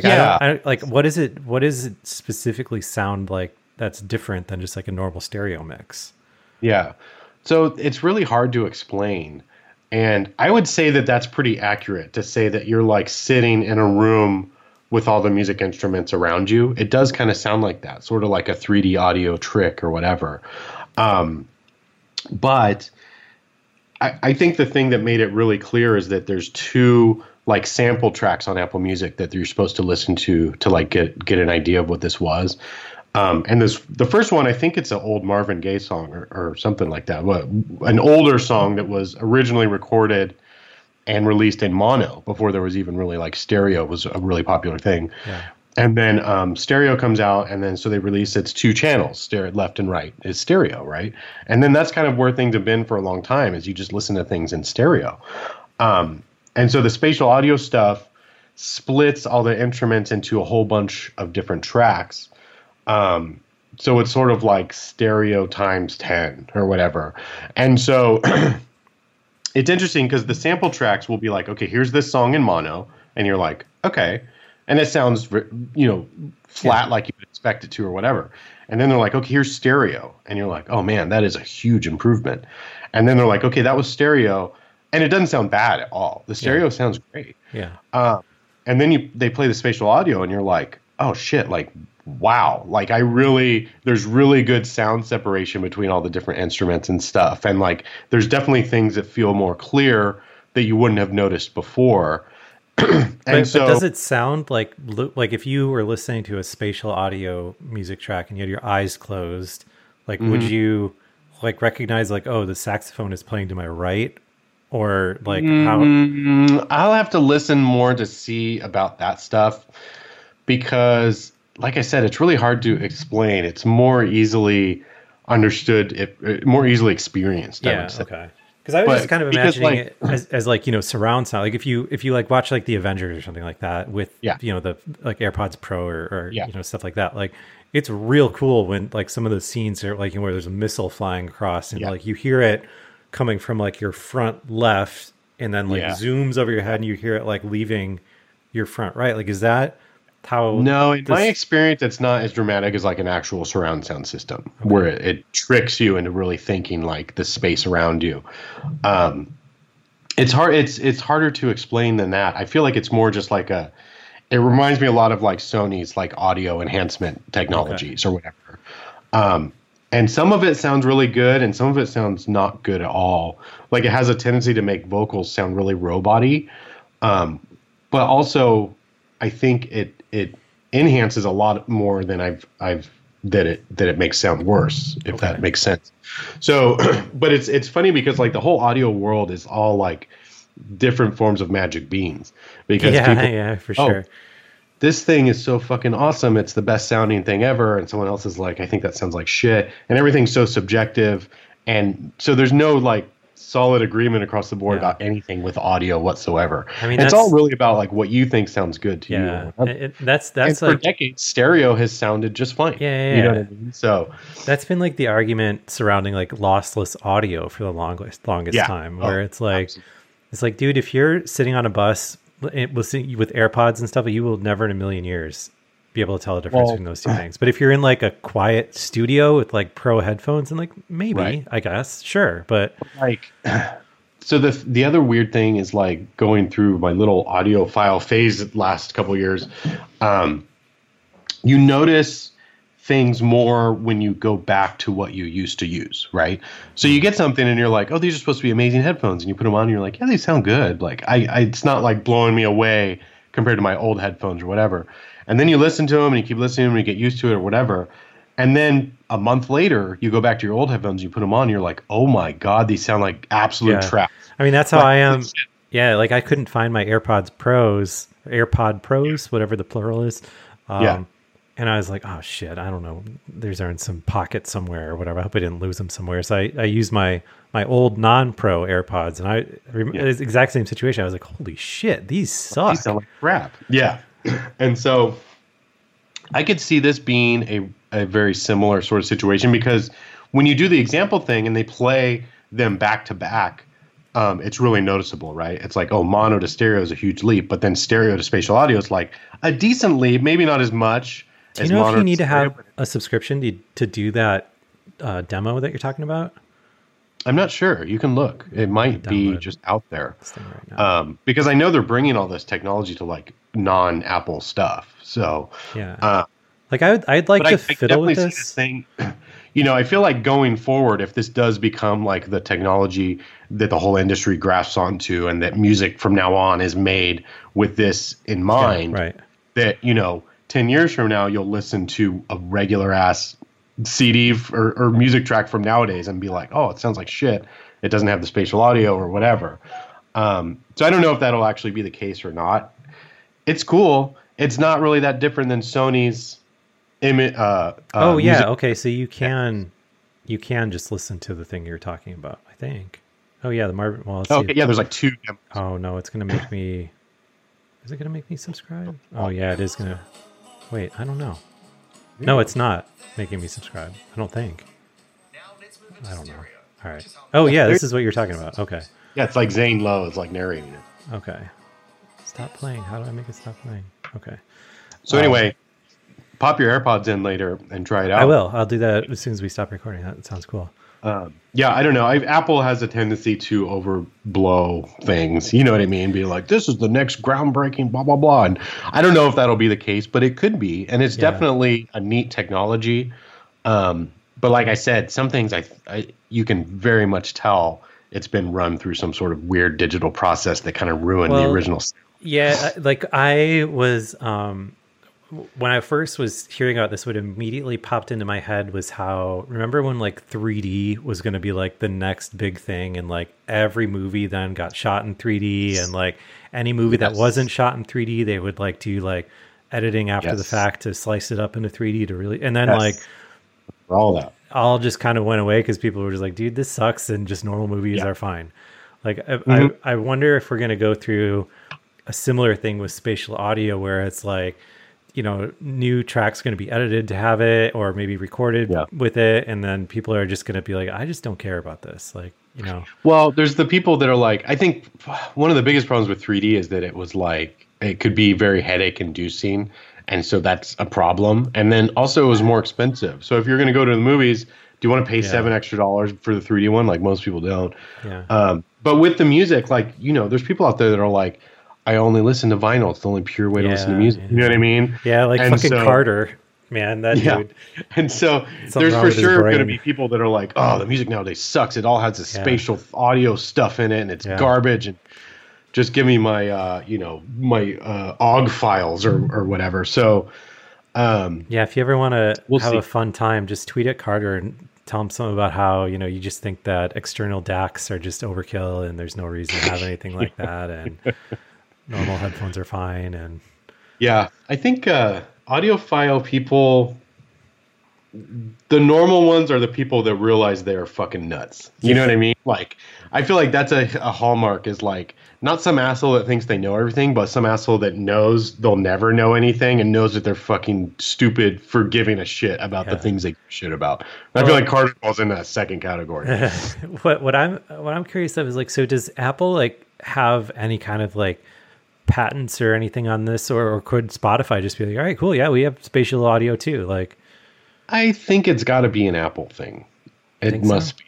like Yeah. I don't I, like what is it? What does it specifically sound like that's different than just like a normal stereo mix. Yeah. So it's really hard to explain. And I would say that that's pretty accurate to say that you're like sitting in a room with all the music instruments around you. It does kind of sound like that, sort of like a 3D audio trick or whatever. Um, but I, I think the thing that made it really clear is that there's two like sample tracks on Apple Music that you're supposed to listen to to like get get an idea of what this was. Um, and this the first one, I think it's an old Marvin Gaye song or, or something like that. An older song that was originally recorded and released in mono before there was even really like stereo was a really popular thing. Yeah. And then um, stereo comes out, and then so they release its two channels, stereo left and right is stereo, right? And then that's kind of where things have been for a long time, is you just listen to things in stereo. Um, and so the spatial audio stuff splits all the instruments into a whole bunch of different tracks. Um, so it's sort of like stereo times 10 or whatever. And so [CLEARS THROAT] it's interesting because the sample tracks will be like, okay, here's this song in mono. And you're like, okay. And it sounds, you know, flat yeah. like you would expect it to or whatever. And then they're like, okay, here's stereo. And you're like, oh man, that is a huge improvement. And then they're like, okay, that was stereo. And it doesn't sound bad at all. The stereo yeah. sounds great. Yeah. Um, and then you they play the spatial audio and you're like, oh shit, like wow like i really there's really good sound separation between all the different instruments and stuff and like there's definitely things that feel more clear that you wouldn't have noticed before [CLEARS THROAT] and but, so, but does it sound like like if you were listening to a spatial audio music track and you had your eyes closed like mm-hmm. would you like recognize like oh the saxophone is playing to my right or like mm-hmm. i'll have to listen more to see about that stuff because like I said, it's really hard to explain. It's more easily understood, if, more easily experienced. Yeah. Okay. Because I was but just kind of imagining like, it as, as like you know surround sound. Like if you if you like watch like the Avengers or something like that with yeah. you know the like AirPods Pro or, or yeah. you know stuff like that. Like it's real cool when like some of the scenes are like you know, where there's a missile flying across and yeah. like you hear it coming from like your front left and then like yeah. zooms over your head and you hear it like leaving your front right. Like is that how no in this... my experience it's not as dramatic as like an actual surround sound system okay. where it, it, tricks you into really thinking like the space around you um it's hard it's it's harder to explain than that i feel like it's more just like a it reminds me a lot of like sony's like audio enhancement technologies okay. or whatever um and some of it sounds really good and some of it sounds not good at all like it has a tendency to make vocals sound really roboty um but also i think it it enhances a lot more than I've I've that it that it makes sound worse if okay. that makes sense. So, [CLEARS THROAT] but it's it's funny because like the whole audio world is all like different forms of magic beans because yeah people, [LAUGHS] yeah for oh, sure. This thing is so fucking awesome. It's the best sounding thing ever. And someone else is like, I think that sounds like shit. And everything's so subjective. And so there's no like solid agreement across the board yeah. about anything with audio whatsoever. I mean, it's all really about like what you think sounds good to yeah, you. It, that's that's and like, for decades, stereo has sounded just fine. Yeah, yeah, you know what I mean. So that's been like the argument surrounding like lossless audio for the longest longest time, where oh, it's like absolutely. it's like, dude, if you're sitting on a bus listening with AirPods and stuff, you will never in a million years be able to tell the difference well, between those two [LAUGHS] things. But if you're in like a quiet studio with like pro headphones and like maybe, right. I guess, sure. But like [CLEARS THROAT] so the the other weird thing is like going through my little audiophile phase last couple years. Um, you notice things more when you go back to what you used to use, right? So you get something and you're like, "Oh, these are supposed to be amazing headphones," and you put them on and you're like, "Yeah, they sound good." Like I, I it's not like blowing me away compared to my old headphones or whatever. And then you listen to them and you keep listening and you get used to it or whatever. And then a month later, you go back to your old headphones, you put them on, and you're like, oh my God, these sound like absolute yeah. trash. I mean, that's how I am. Yeah, like I couldn't find my AirPods Pros, AirPod Pros, whatever the plural is. Um, yeah. And I was like, oh shit, I don't know. These are in some pocket somewhere or whatever. I hope I didn't lose them somewhere. So I, I used my my old non-pro AirPods, and I yeah. it's exact same situation. I was like, holy shit, these suck. These sound like crap. Yeah. [CLEARS THROAT] and so I could see this being a, a very similar sort of situation because when you do the example thing and they play them back to back, um, it's really noticeable, right? It's like, oh, mono to stereo is a huge leap, but then stereo to spatial audio is like a decent leap, maybe not as much Do you know if you need to have a subscription to, to do that uh, demo that you're talking about? I'm not sure. You can look. It might be just out there. Right. Um, because I know they're bringing all this technology to like non-Apple stuff. So, yeah. uh, like I would, I'd like to I, I fiddle definitely with this. this thing. [CLEARS THROAT] You know, I feel like going forward, if this does become like the technology that the whole industry grasps onto, and that music from now on is made with this in mind, right. that you know, ten years from now, you'll listen to a regular ass CD or, or music track from nowadays and be like, oh, it sounds like shit. It doesn't have the spatial audio or whatever. Um, so I don't know if that'll actually be the case or not. It's cool. It's not really that different than Sony's image. Uh, uh, oh yeah. music- Okay. So you can, you can just listen to the thing you're talking about. I think. Oh yeah. The Marvin. Well, see. Okay, yeah. There's like two. Oh no, it's gonna make me. Is it gonna make me subscribe? Oh yeah, it is gonna. Wait, I don't know. No, it's not making me subscribe. I don't think. I don't know. All right. Oh yeah, this is what you're talking about. Okay. Yeah, it's like Zane Lowe is like narrating it. Okay. Stop playing. How do I make it stop playing? Okay. So uh, anyway, pop your AirPods in later and try it out. I will. I'll do that as soon as we stop recording. That sounds cool. Um, yeah, I don't know. I, Apple has a tendency to overblow things. You know what I mean? Be like, this is the next groundbreaking, blah blah blah. And I don't know if that'll be the case, but it could be. And it's Yeah. definitely a neat technology. Um, but like I said, some things I, I you can very much tell it's been run through some sort of weird digital process that kind of ruined the original. Yeah, like I was um when I first was hearing about this, what immediately popped into my head was how remember when like 3D was going to be like the next big thing, and like every movie then got shot in 3D, and like any movie that wasn't shot in 3D, they would like do like editing after the fact to slice it up into 3D to really, and then Yes. like For all that. all just kind of went away because people were just like, dude, this sucks, and just normal movies Yeah. are fine. Like, I, Mhm. I, I wonder if we're going to go through a similar thing with spatial audio where it's like, you know, new tracks going to be edited to have it or maybe recorded Yeah. with it. And then people are just going to be like, I just don't care about this. Like, you know, Well, there's the people that are like, I think one of the biggest problems with 3D is that it was like, it could be very headache inducing. And so that's a problem. And then also it was more expensive. So if you're going to go to the movies, do you want to pay Yeah. seven extra dollars for the 3D one? Like most people don't. yeah. Um, but with the music, like, you know, there's people out there that are like, I only listen to vinyl. It's the only pure way to listen to music. yeah. You know what I mean? yeah. Like and fucking so- Carter, man, that Yeah. dude. [LAUGHS] And so there's for sure going to be people that are like, oh, the music nowadays sucks. It all has this Yeah. spatial audio stuff in it and it's Yeah. garbage. And just give me my, uh, you know, my uh, OGG files or, or whatever. So, um, Yeah, if you ever want to We'll have see. a fun time, just tweet at Carter and tell him something about how you know you just think that external DACs are just overkill and there's no reason to have anything like that, and [LAUGHS] normal headphones are fine. And yeah, I think uh, audiophile people, the normal ones are the people that realize they are fucking nuts. You know what I mean? Like, I feel like that's a, a hallmark is like not some asshole that thinks they know everything, but some asshole that knows they'll never know anything and knows that they're fucking stupid for giving a shit about the things they give shit about. And I feel like Carter falls in that second category. [LAUGHS] what what I'm what I'm curious of is like, so does Apple like have any kind of like patents or anything on this, or, or could Spotify just be like, all right, cool, yeah, we have spatial audio too, like. I think it's got to be an Apple thing. It Think so? must be.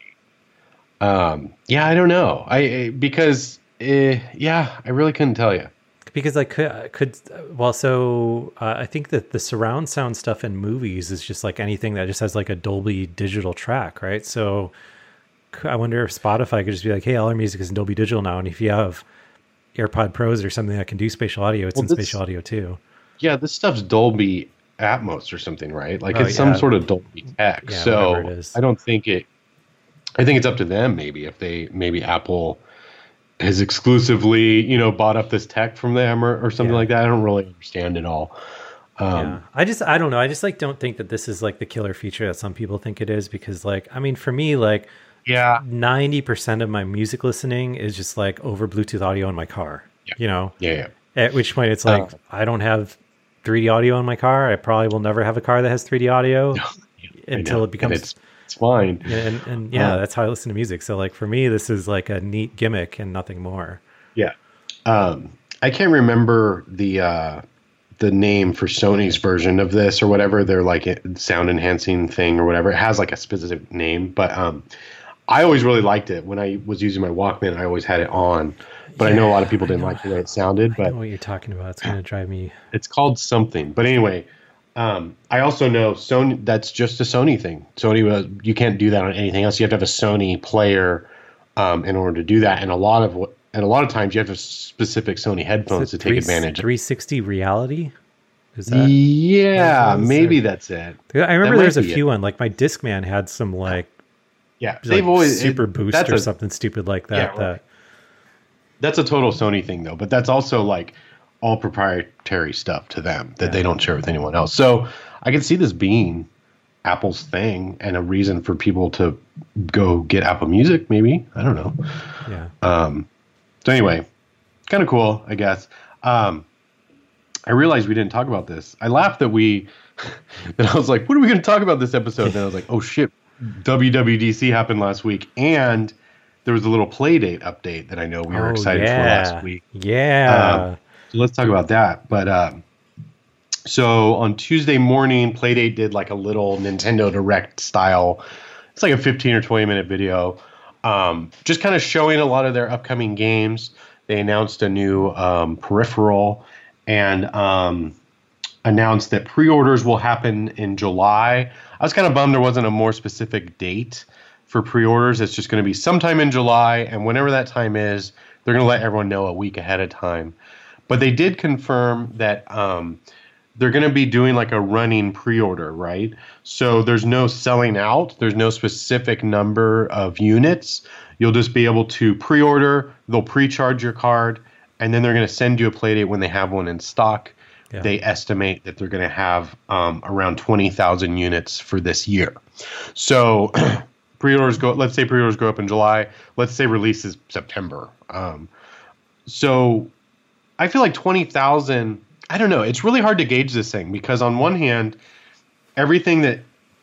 Um, yeah, I don't know. I I- because uh, yeah, I really couldn't tell you. because I could could well so uh, I think that the surround sound stuff in movies is just like anything that just has like a Dolby digital track, right? So I wonder if Spotify could just be like, hey, all our music is in Dolby digital now, and if you have AirPod Pros or something that can do spatial audio, it's Well, in this- spatial audio too. Yeah, this stuff's Dolby Atmos or something, right? Like Oh, it's some sort of Dolby tech. Yeah, so whatever it is. I don't think it. I think it's up to them. Maybe if they maybe Apple has exclusively you know bought up this tech from them or, or something Yeah. like that. I don't really understand it all. Um, yeah, I just I don't know. I just like don't think that this is like the killer feature that some people think it is because like I mean for me like yeah. ninety percent of my music listening is just like over Bluetooth audio in my car. Yeah. You know, Yeah. Yeah. At which point it's like Uh, I don't have 3D audio in my car. I probably will never have a car that has 3D audio [LAUGHS] I until it becomes. It's it's fine. and, and yeah, Uh, that's how I listen to music. So like for me, this is like a neat gimmick and nothing more. Yeah. Um, I can't remember the uh, the name for Sony's version of this or whatever. They're like sound enhancing thing or whatever. It has like a specific name, but um, I always really liked it when I was using my Walkman. I always had it on, but I know a lot of people didn't like the way it sounded. I But know what you're talking about. It's gonna drive me. it's called something. But anyway, um, I also know Sony. That's just a Sony thing. Sony, was you can't do that on anything else. You have to have a Sony player um, in order to do that. And a lot of what, and a lot of times you have to have specific Sony headphones to take advantage. of 360 reality. Is that? Yeah, maybe there? that's it. I remember might there's a be it. few on like my Discman had some like, Yeah, like they've always super it- boost or a, something stupid like that. Yeah, right. that That's a total Sony thing though, but that's also like all proprietary stuff to them that they don't share with anyone else. So I can see this being Apple's thing and a reason for people to go get Apple Music. Maybe I don't know. yeah. Um, so anyway, kind of cool, I guess. Um, I realized we didn't talk about this. I laughed that we, [LAUGHS] that I was like, what are we going to talk about this episode? And I was like, oh shit, WWDC happened last week, and there was a little Playdate update that I know we were Oh, excited for last week. Yeah. Um, So let's talk about that. But um, so on Tuesday morning, Playdate did like a little Nintendo Direct style. It's like a 15 or 20 minute video, um, just kind of showing a lot of their upcoming games. They announced a new um, peripheral and um, announced that pre-orders will happen in July. I was kind of bummed there wasn't a more specific date for pre-orders. It's just going to be sometime in July, and whenever that time is, they're going to let everyone know a week ahead of time. But they did confirm that um, they're going to be doing like a running pre-order, right? So there's no selling out. There's no specific number of units. You'll just be able to pre-order. They'll pre-charge your card, and then they're going to send you a playdate when they have one in stock. Yeah. They estimate that they're going to have um, around 20,000 units for this year. So [CLEARS THROAT] pre-orders go. Let's say pre-orders go up in July. Let's say release is September. Um, so I feel like 20,000, I don't know. It's really hard to gauge this thing because, on one hand, everything that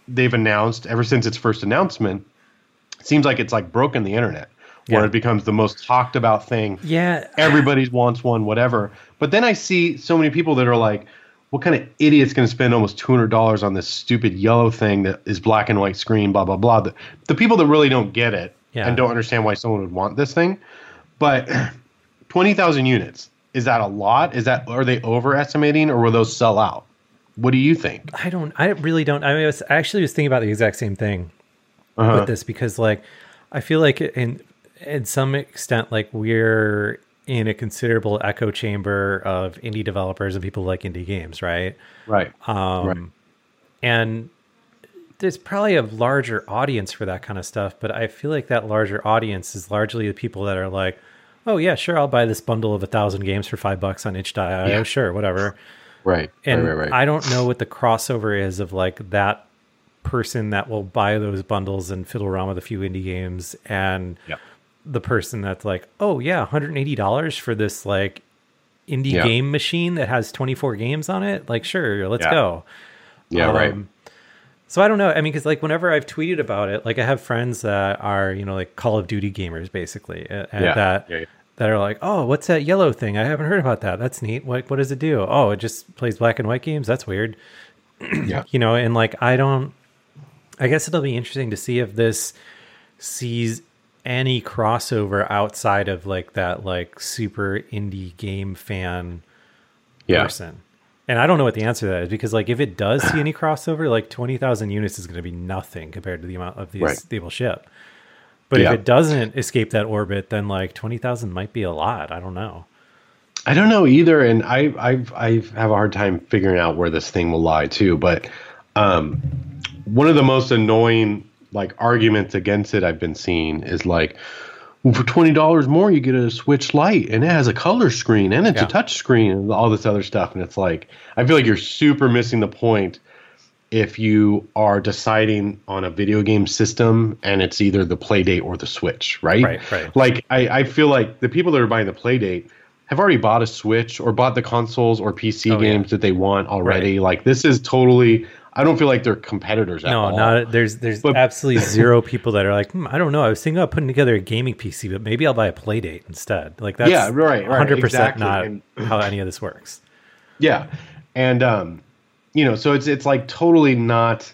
they've announced ever since its first announcement seems like it's like broken the internet, where Yeah. it becomes the most talked about thing. yeah. Everybody wants one, whatever. But then I see so many people that are like, what kind of idiot's going to spend almost $200 on this stupid yellow thing that is black and white screen, blah, blah, blah. The, the people that really don't get it Yeah. and don't understand why someone would want this thing. But [CLEARS THROAT] 20,000 units, is that a lot? Is that, are they overestimating or will those sell out? What do you think? I don't. I really don't. I, mean, I was I actually was thinking about the exact same thing Uh-huh. with this because, like, I feel like in in some extent, like we're in a considerable echo chamber of indie developers and people like indie games, right? Right. Um, Right. And there's probably a larger audience for that kind of stuff, but I feel like that larger audience is largely the people that are like, "Oh yeah, sure, I'll buy this bundle of a thousand games for five bucks on itch.io. Yeah. Sure, whatever." Right. and right, right, right. I don't know what the crossover is of like that person that will buy those bundles and fiddle around with a few indie games and Yeah. The person that's like, oh yeah, $180 for this like indie Yeah. game machine that has 24 games on it. Like, sure, let's Yeah. go. yeah, right. Um, So I don't know. I mean, because like whenever I've tweeted about it, like I have friends that are you know like Call of Duty gamers basically, and Yeah, that yeah, yeah. that are like, oh, what's that yellow thing? I haven't heard about that. That's neat. What what does it do? Oh, it just plays black and white games. That's weird. [CLEARS THROAT] yeah. You know, and like I don't. I guess it'll be interesting to see if this sees any crossover outside of like that like super indie game fan Yeah. person. And I don't know what the answer to that is because like if it does see any crossover, like twenty thousand units is going to be nothing compared to the amount of these Right. will ship. But Yeah. if it doesn't escape that orbit, then like twenty thousand might be a lot. I don't know. I don't know either, and I I've, I have a hard time figuring out where this thing will lie too. But um, one of the most annoying like arguments against it I've been seeing is like, well, for twenty dollars more, you get a Switch Lite, and it has a color screen, and it's Yeah. a touch screen, and all this other stuff. And it's like, I feel like you're super missing the point if you are deciding on a video game system and it's either the Playdate or the Switch, right? Right, right. Like I, I feel like the people that are buying the Playdate have already bought a Switch or bought the consoles or PC Oh, yeah. games that they want already. Like this is totally. I don't feel like they're competitors at all. No, all. not there's there's But- absolutely [LAUGHS] zero people that are like, hmm, I don't know. I was thinking about putting together a gaming PC, but maybe I'll buy a Playdate instead. Like that's Yeah, right, right, hundred percent exactly. not And- how any of this works. [LAUGHS] Yeah. and um, you know, so it's it's like totally not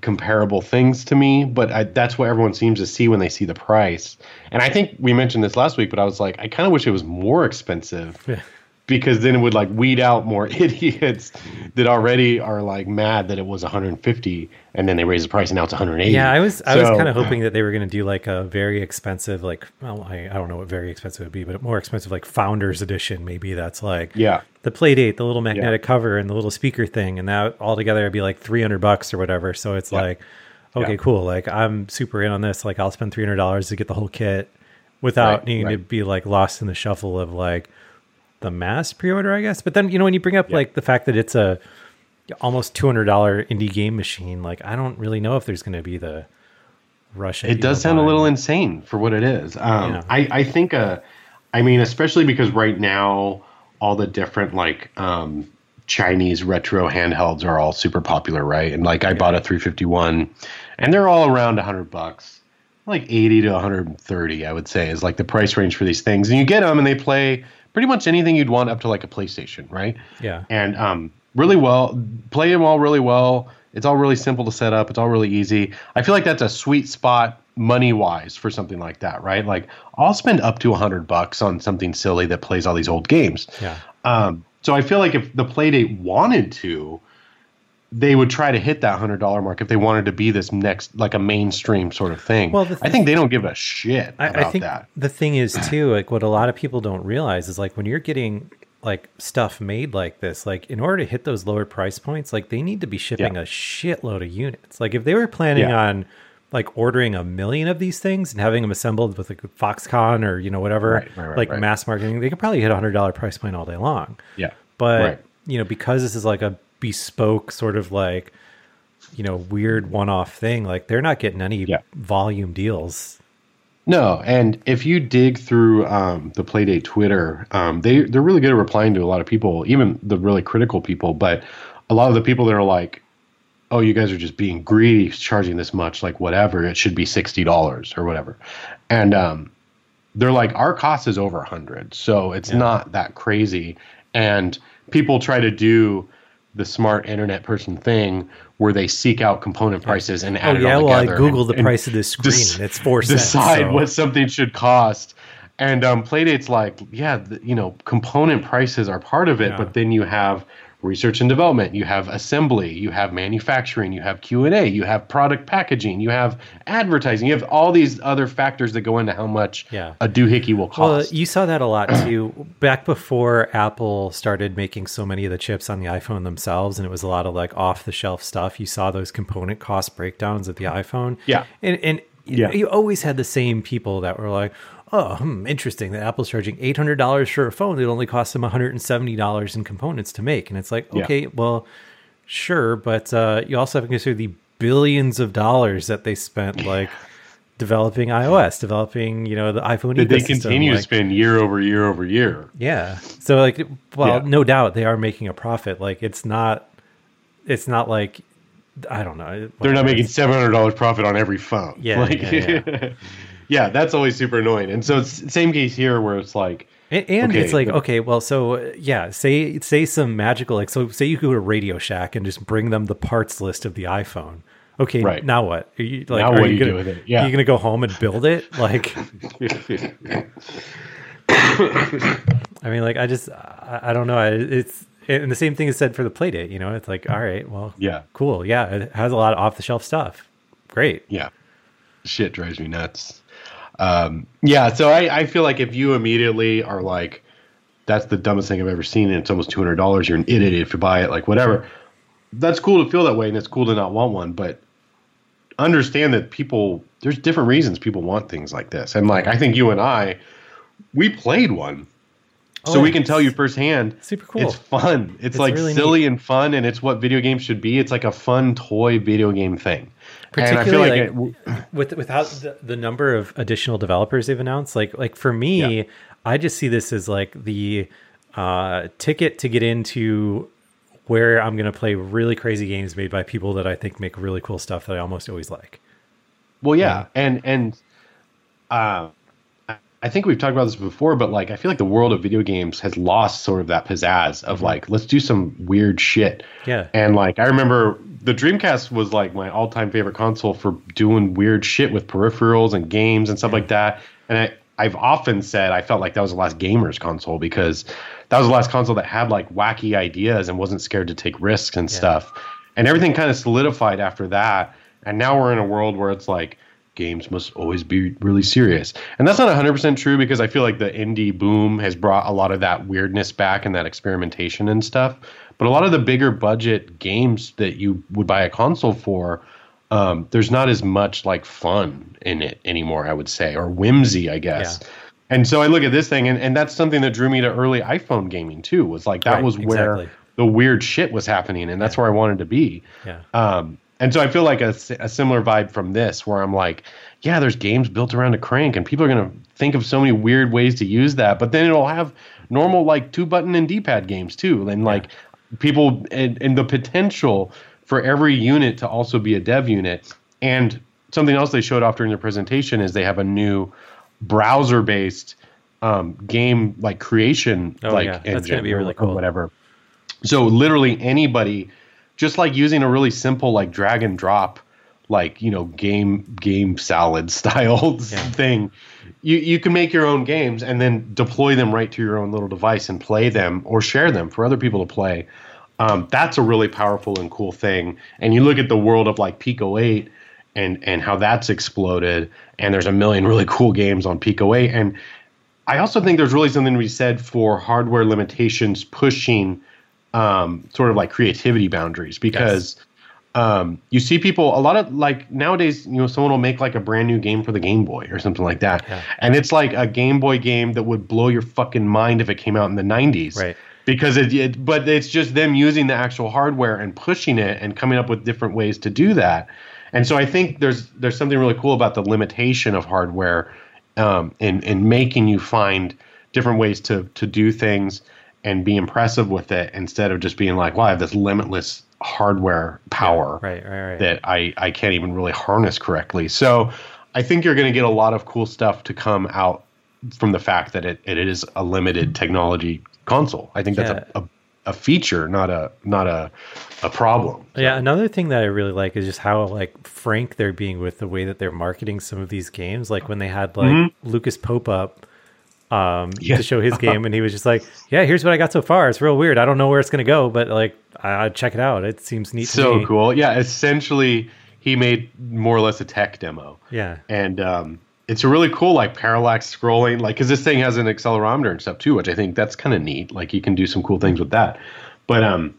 comparable things to me, but I, that's what everyone seems to see when they see the price. And I think we mentioned this last week, but I was like, I kind of wish it was more expensive Yeah. Because then it would like weed out more [LAUGHS] idiots that already are like mad that it was 150 and then they raise the price and now it's 180. Yeah, I was I was kind of hoping that they were going to do like a very expensive, like well, I, I don't know what very expensive would be, but more expensive like Founders Edition. Maybe that's like Yeah. the Playdate, the little magnetic cover, and the little speaker thing, and that all together would be like three hundred bucks or whatever. So it's Yeah. like, okay, Yeah. cool. Like I'm super in on this. Like I'll spend three hundred dollars to get the whole kit without Right, needing to be like lost in the shuffle of like the mass pre-order, I guess. But then you know when you bring up Yeah. like the fact that it's a almost two hundred dollar indie game machine, like I don't really know if there's going to be the rush. It does sound a little insane for what it is. Um, Yeah. I, I think, uh, I mean, especially because right now, all the different like um, Chinese retro handhelds are all super popular, right? And like I bought a 351 and they're all around 100 bucks. Like 80 to 130, I would say, is like the price range for these things. And you get them and they play pretty much anything you'd want up to like a PlayStation, right? Yeah. and um, really well. Play them all really well. It's all really simple to set up. It's all really easy. I feel like that's a sweet spot money wise for something like that, right? Like I'll spend up to a hundred bucks on something silly that plays all these old games. Yeah. Um, so I feel like if the Playdate wanted to, they would try to hit that hundred dollar mark if they wanted to be this next like a mainstream sort of thing. Well, the I think they don't give a shit I, about I think that. the thing is too, like what a lot of people don't realize is like when you're getting like stuff made like this, like in order to hit those lower price points, like they need to be shipping Yeah. a shitload of units. Like if they were planning Yeah. on like ordering a million of these things and having them assembled with like Foxconn or you know whatever, Right, right, right, like mass marketing, they could probably hit a hundred dollar price point all day long. Yeah. But you know, because this is like a bespoke sort of like you know weird one-off thing, like they're not getting any Yeah. volume deals. No, and if you dig through um, the Playdate Twitter, um, they they're really good at replying to a lot of people, even the really critical people. But a lot of the people that are like, "Oh, you guys are just being greedy, charging this much. Like, whatever, it should be sixty dollars or whatever," and um, they're like, "Our cost is over a hundred, so it's not that crazy." And people try to do the smart internet person thing where they seek out component prices and Oh add it yeah, all well I together googled and- the price of this [LAUGHS] screen des- and it's four cents. decide so- what something should cost. And um, Playdate's like, yeah, the, you know, component prices are part of it, Yeah. but then you have research and development, you have assembly, you have manufacturing, you have Q and A, you have product packaging, you have advertising, you have all these other factors that go into how much Yeah. a doohickey will cost Well, you saw that a lot [CLEARS THROAT] too. Back before Apple started making so many of the chips on the iPhone themselves, and it was a lot of like off the shelf stuff. You saw those component cost breakdowns of the mm-hmm. iPhone. Yeah. and and Yeah. you always had the same people that were like, "Oh, hmm, interesting that Apple's charging eight hundred dollars for a phone that only costs them one hundred and seventy dollars in components to make." And it's like, Yeah. okay, well, sure, but uh, you also have to consider the billions of dollars that they spent, like. Developing iOS, developing you know the iPhone. that they continue to spend year over year over year. yeah. So like well, Yeah. no doubt they are making a profit. Like it's not it's not like I don't know. They're not making seven hundred dollars profit on every phone. Yeah, like, yeah, yeah, [LAUGHS] that's always super annoying. And so it's same case here where it's like, and, and it's Okay, like but- okay, well, so yeah, say say some magical like so say you go to Radio Shack and just bring them the parts list of the iPhone. Okay, Right. now what? Are you, like, Now are what you you gonna, do with it? Yeah. Are you gonna go home and build it? [LAUGHS] Like, [LAUGHS] I mean, like I just I, I don't know. I- It's and the same thing is said for the Playdate. You know, it's like all right, well, yeah, cool, yeah, it has a lot of off the shelf stuff. Great. yeah, shit drives me nuts. Um, yeah, so I, I feel like if you immediately are like, that's the dumbest thing I've ever seen, and it's almost two hundred dollars, you're an idiot if you buy it, like whatever. That's cool to feel that way, and it's cool to not want one, but understand that people there's different reasons people want things like this, and like I think you and I, we played one. So Oh, we can tell you firsthand. super cool. It's fun. It's, It's like really silly and fun, and it's what video games should be. It's like a fun toy video game thing. And I feel particularly like, like, it, [CLEARS THROAT] with without the, the number of additional developers they've announced like like for me Yeah. i just see this as like the uh ticket to get into where i'm going to play really crazy games made by people that i think make really cool stuff that i almost always like well, yeah, and and uh, I think we've talked about this before, but like I feel like the world of video games has lost sort of that pizzazz of like let's do some weird shit. Yeah. And like I remember the Dreamcast was like my all-time favorite console for doing weird shit with peripherals and games and stuff like that. And I I've often said I felt like that was the last gamers console because that was the last console that had like wacky ideas and wasn't scared to take risks and stuff. And everything kind of solidified after that. And now we're in a world where it's like games must always be really serious. And that's not 100% true because I feel like the indie boom has brought a lot of that weirdness back and that experimentation and stuff. But a lot of the bigger budget games that you would buy a console for, um, there's not as much like fun in it anymore, I would say, or whimsy, I guess. Yeah. And so I look at this thing, and, and that's something that drew me to early iPhone gaming too. Was like that Right, was where exactly. the weird shit was happening, and that's where I wanted to be. Yeah. Um, and so I feel like a similar vibe from this, where I'm like, yeah, there's games built around a crank, and people are gonna think of so many weird ways to use that. But then it'll have normal like two button and D-pad games too, and like people and, and the potential for every unit to also be a dev unit. And something else they showed off during their presentation is they have a new browser-based um, game like creation Oh, like yeah. That's engine gonna be really or cool. whatever. So literally anybody, just like using a really simple like drag and drop, like you know game GameSalad [LAUGHS] style thing, you you can make your own games and then deploy them right to your own little device and play them or share them for other people to play. Um, that's a really powerful and cool thing. And you look at the world of like Pico 8 and and how that's exploded. And there's a million really cool games on Pico 8. And I also think there's really something to be said for hardware limitations pushing um, sort of like creativity boundaries because um, you see people a lot of like nowadays you know someone will make like a brand new game for the game boy or something like that Yeah. and it's like a game boy game that would blow your fucking mind if it came out in the 90s Right. because it, it but it's just them using the actual hardware and pushing it and coming up with different ways to do that and so i think there's there's something really cool about the limitation of hardware um, in in making you find different ways to to do things and be impressive with it instead of just being like, "Well, I have this limitless hardware power Right, right, right. that I I can't even really harness correctly." So, I think you're going to get a lot of cool stuff to come out from the fact that it, it is a limited technology console. I think that's a, a a feature, not a not a a problem. Yeah, another thing that I really like is just how like frank they're being with the way that they're marketing some of these games. Like when they had like mm-hmm. Lucas Pope up um Yeah. to show his [LAUGHS] game and he was just like, Yeah, here's what I got so far. It's real weird. I don't know where it's gonna go, but like I I'd check it out. It seems neat So cool. Yeah, essentially he made more or less a tech demo. Yeah. and um, it's a really cool like parallax scrolling like because this thing has an accelerometer and stuff too which i think that's kind of neat like you can do some cool things with that but um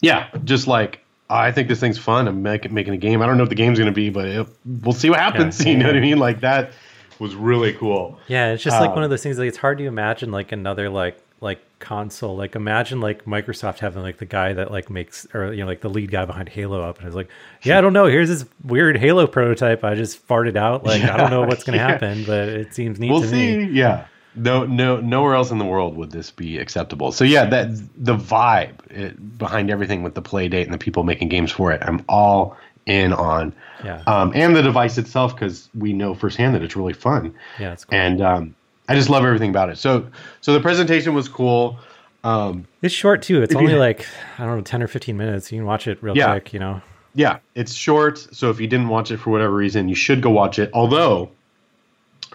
yeah just like i think this thing's fun i'm making, making a game i don't know what the game's going to be but it, we'll see what happens Yeah. [LAUGHS] you know what i mean like that was really cool Yeah, it's just like one Um, of those things like it's hard to imagine like another like like console. Like imagine like Microsoft having like the guy that like makes or you know like the lead guy behind Halo up and it's like, yeah, I don't know. Here's this weird Halo prototype. I just farted out. Like I don't know what's gonna [LAUGHS] Yeah. happen, but it seems neat we'll to see me. yeah no no nowhere else in the world would this be acceptable so yeah that the vibe it, behind everything with the Playdate and the people making games for it i'm all in on Yeah. um, and the device itself because we know firsthand that it's really fun Yeah, it's cool. and um, i just love everything about it so so the presentation was cool um, It's short too. It's only like I don't know, ten or fifteen minutes. You can watch it real Yeah. quick. You know. yeah it's short so if you didn't watch it for whatever reason you should go watch it although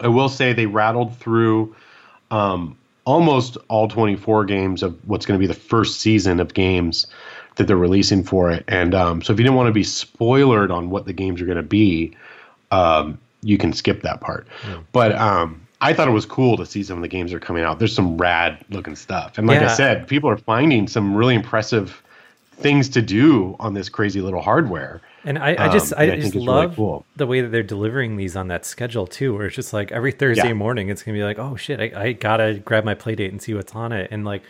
i will say they rattled through um, almost all 24 games of what's going to be the first season of games that they're releasing for it. And um, so if you didn't want to be spoilered on what the games are going to be um, you can skip that part. But um, i thought it was cool to see some of the games that are coming out. There's some rad looking stuff. And like i said people are finding some really impressive things to do on this crazy little hardware. And I, I just Um, I I just it's really love cool. the way that they're delivering these on that schedule too, where it's just like every Thursday Yeah. morning it's gonna be like, oh shit, I, I gotta grab my Playdate and see what's on it. And like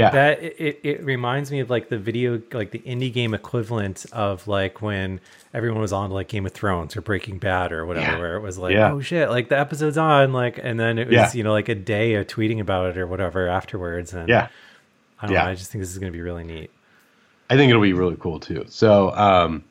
Yeah. that it, it, reminds me of like the video like the indie game equivalent of like when everyone was on like Game of Thrones or Breaking Bad or whatever, Yeah. where it was like, Yeah. oh shit, like the episode's on, like and then it was, Yeah. you know, like a day of tweeting about it or whatever afterwards. And yeah I don't know, I just think this is gonna be really neat. I think it'll be really cool too. So um,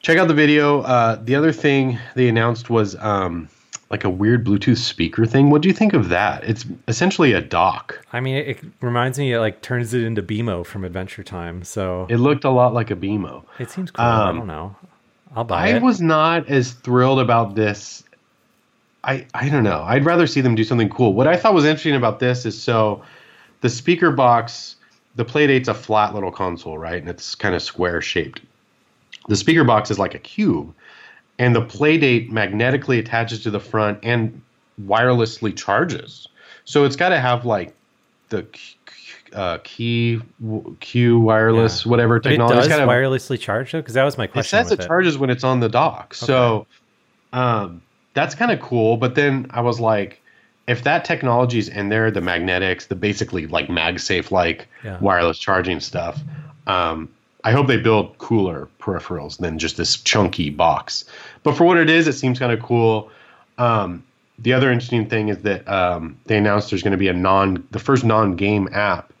check out the video. Uh, the other thing they announced was um, like a weird Bluetooth speaker thing. What do you think of that? It's essentially a dock. I mean, it, it reminds me. It like turns it into BMO from Adventure Time. So It looked a lot like a BMO. it seems cool. I um, don't know. I'll buy I it. I was not as thrilled about this. I I don't know. I'd rather see them do something cool. What I thought was interesting about this is so the speaker box, the Playdate's a flat little console, right? And it's kind of square shaped. The speaker box is like a cube, and the Playdate magnetically attaches to the front and wirelessly charges. So it's got to have like the uh, key Q wireless Yeah. whatever But it technology. It's does gotta- wirelessly charge though, because that was my question. it says with it charges when it's on the dock. So um, that's kind of cool. But then I was like, if that technology is in there, the magnetics, the basically like MagSafe like Yeah. wireless charging stuff, um, I hope they build cooler peripherals than just this chunky box. But for what it is, it seems kind of cool. Um, the other interesting thing is that um, they announced there's going to be a non the first non-game app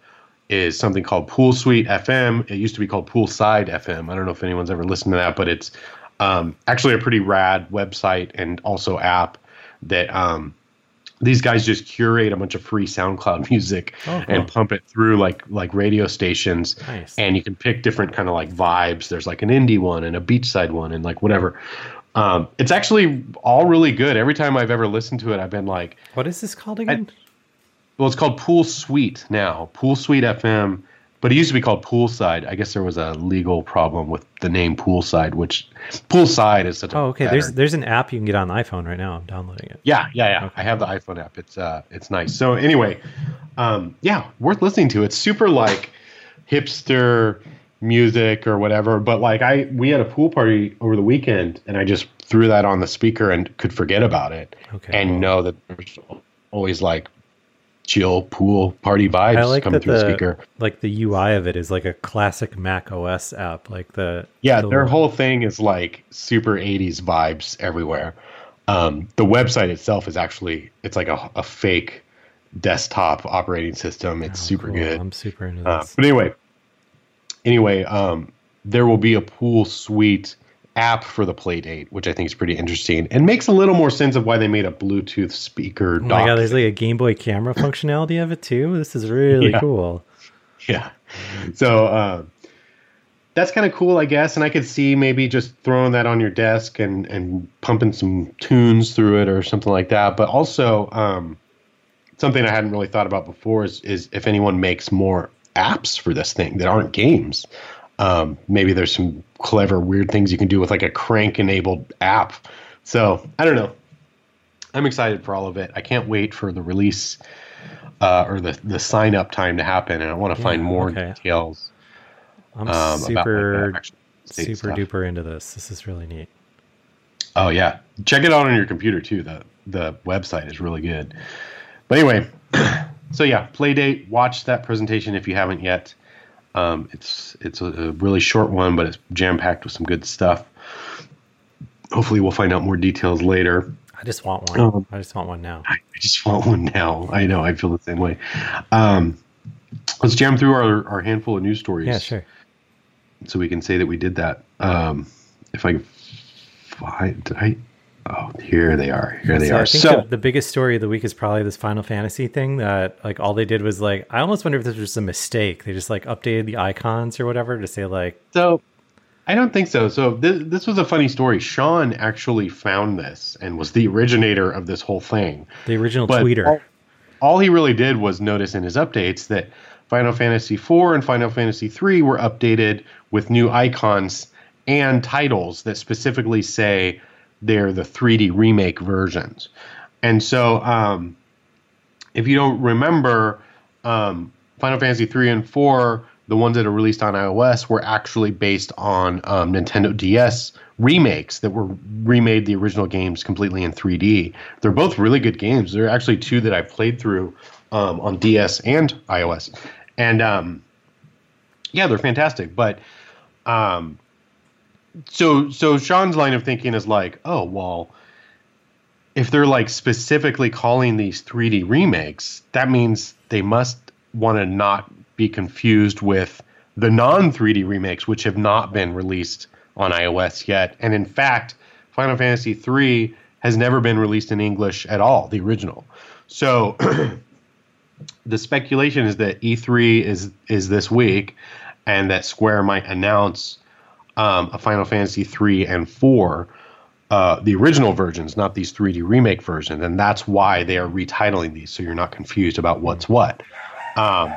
is something called Poolsuite FM. It used to be called Poolside FM. I don't know if anyone's ever listened to that, but it's um, actually a pretty rad website and also app that um, these guys just curate a bunch of free SoundCloud [LAUGHS] music Oh, cool. and pump it through like like radio stations. Nice. And you can pick different kind of like vibes. There's like an indie one and a beachside one and like whatever. Um, it's actually all really good. Every time I've ever listened to it, I've been like, What is this called again? well, it's called Poolsuite now, Poolsuite FM. But it used to be called Poolside. I guess there was a legal problem with the name Poolside, which Poolside is such a oh, okay. There's there's an app you can get on the iPhone right now. I'm downloading it. yeah, yeah, yeah. Okay. I have the iPhone app. It's uh, it's nice. So anyway, um, yeah, worth listening to. It's super like hipster music or whatever. But like I, we had a pool party over the weekend, and I just threw that on the speaker and could forget about it, Okay, and cool. know that there's always like chill pool party vibes I like coming through the the speaker. like the UI of it is like a classic Mac OS app. Like the Yeah, the- their whole thing is like super 80s vibes everywhere. Um, the website itself is actually it's like a, a fake desktop operating system. It's Oh, super cool. good. I'm super into Uh, this. but anyway, anyway, um, there will be a Poolsuite app for the Playdate, which I think is pretty interesting and makes a little more sense of why they made a Bluetooth speaker. oh my god, there's like a Game Boy camera functionality of it too. This is really Yeah. cool. [LAUGHS] Yeah. So uh, that's kind of cool, I guess. And I could see maybe just throwing that on your desk and, and pumping some tunes through it or something like that. But also, um, something I hadn't really thought about before is, is if anyone makes more apps for this thing that aren't games. Um, maybe there's some clever, weird things you can do with like a crank enabled app. So I don't know. I'm excited for all of it. I can't wait for the release uh, or the, the sign up time to happen. And I want to find more okay. details I'm um, super the actual state super stuff. duper into this. This is really neat. Oh yeah, check it out on your computer too. The the website is really good. But anyway, [CLEARS THROAT] so yeah, Playdate, Watch that presentation if you haven't yet. Um, it's it's a, a really short one, but it's jam packed with some good stuff. Hopefully, we'll find out more details later. I just want one. Um, I just want one now. I I just want one now. I know I feel the same way. Um, let's jam through our, our handful of news stories. Yeah, sure. so we can say that we did that. Um, if I can find, did I? Oh, here they are. Here they So are. I think So the, the biggest story of the week is probably this Final Fantasy thing that like all they did was like I almost wonder if this was just a mistake. They just like updated the icons or whatever to say like So I don't think so. So this this was a funny story. Sean actually found this and was the originator of this whole thing. the original But tweeter. all, all he really did was notice in his updates that Final Fantasy IV and Final Fantasy III were updated with new icons and titles that specifically say they're the 3D remake versions. And so, um, if you don't remember, um, Final Fantasy 3 and 4, the ones that are released on iOS, were actually based on um, Nintendo DS remakes that were remade the original games completely in 3D. They're both really good games. There are actually two that I've played through um, on DS and iOS, and um, yeah, they're fantastic. But um, so so Sean's line of thinking is like, oh well, if they're like specifically calling these 3D remakes, that means they must want to not be confused with the non 3D remakes, which have not been released on iOS yet. And in fact, Final Fantasy III has never been released in English at all, the original. So [CLEARS THROAT] the speculation is that E3 is is this week, and that Square might announce um, a Final Fantasy three and four, uh, the original versions, not these 3D remake versions, and that's why they are retitling these, so you're not confused about what's what. Um,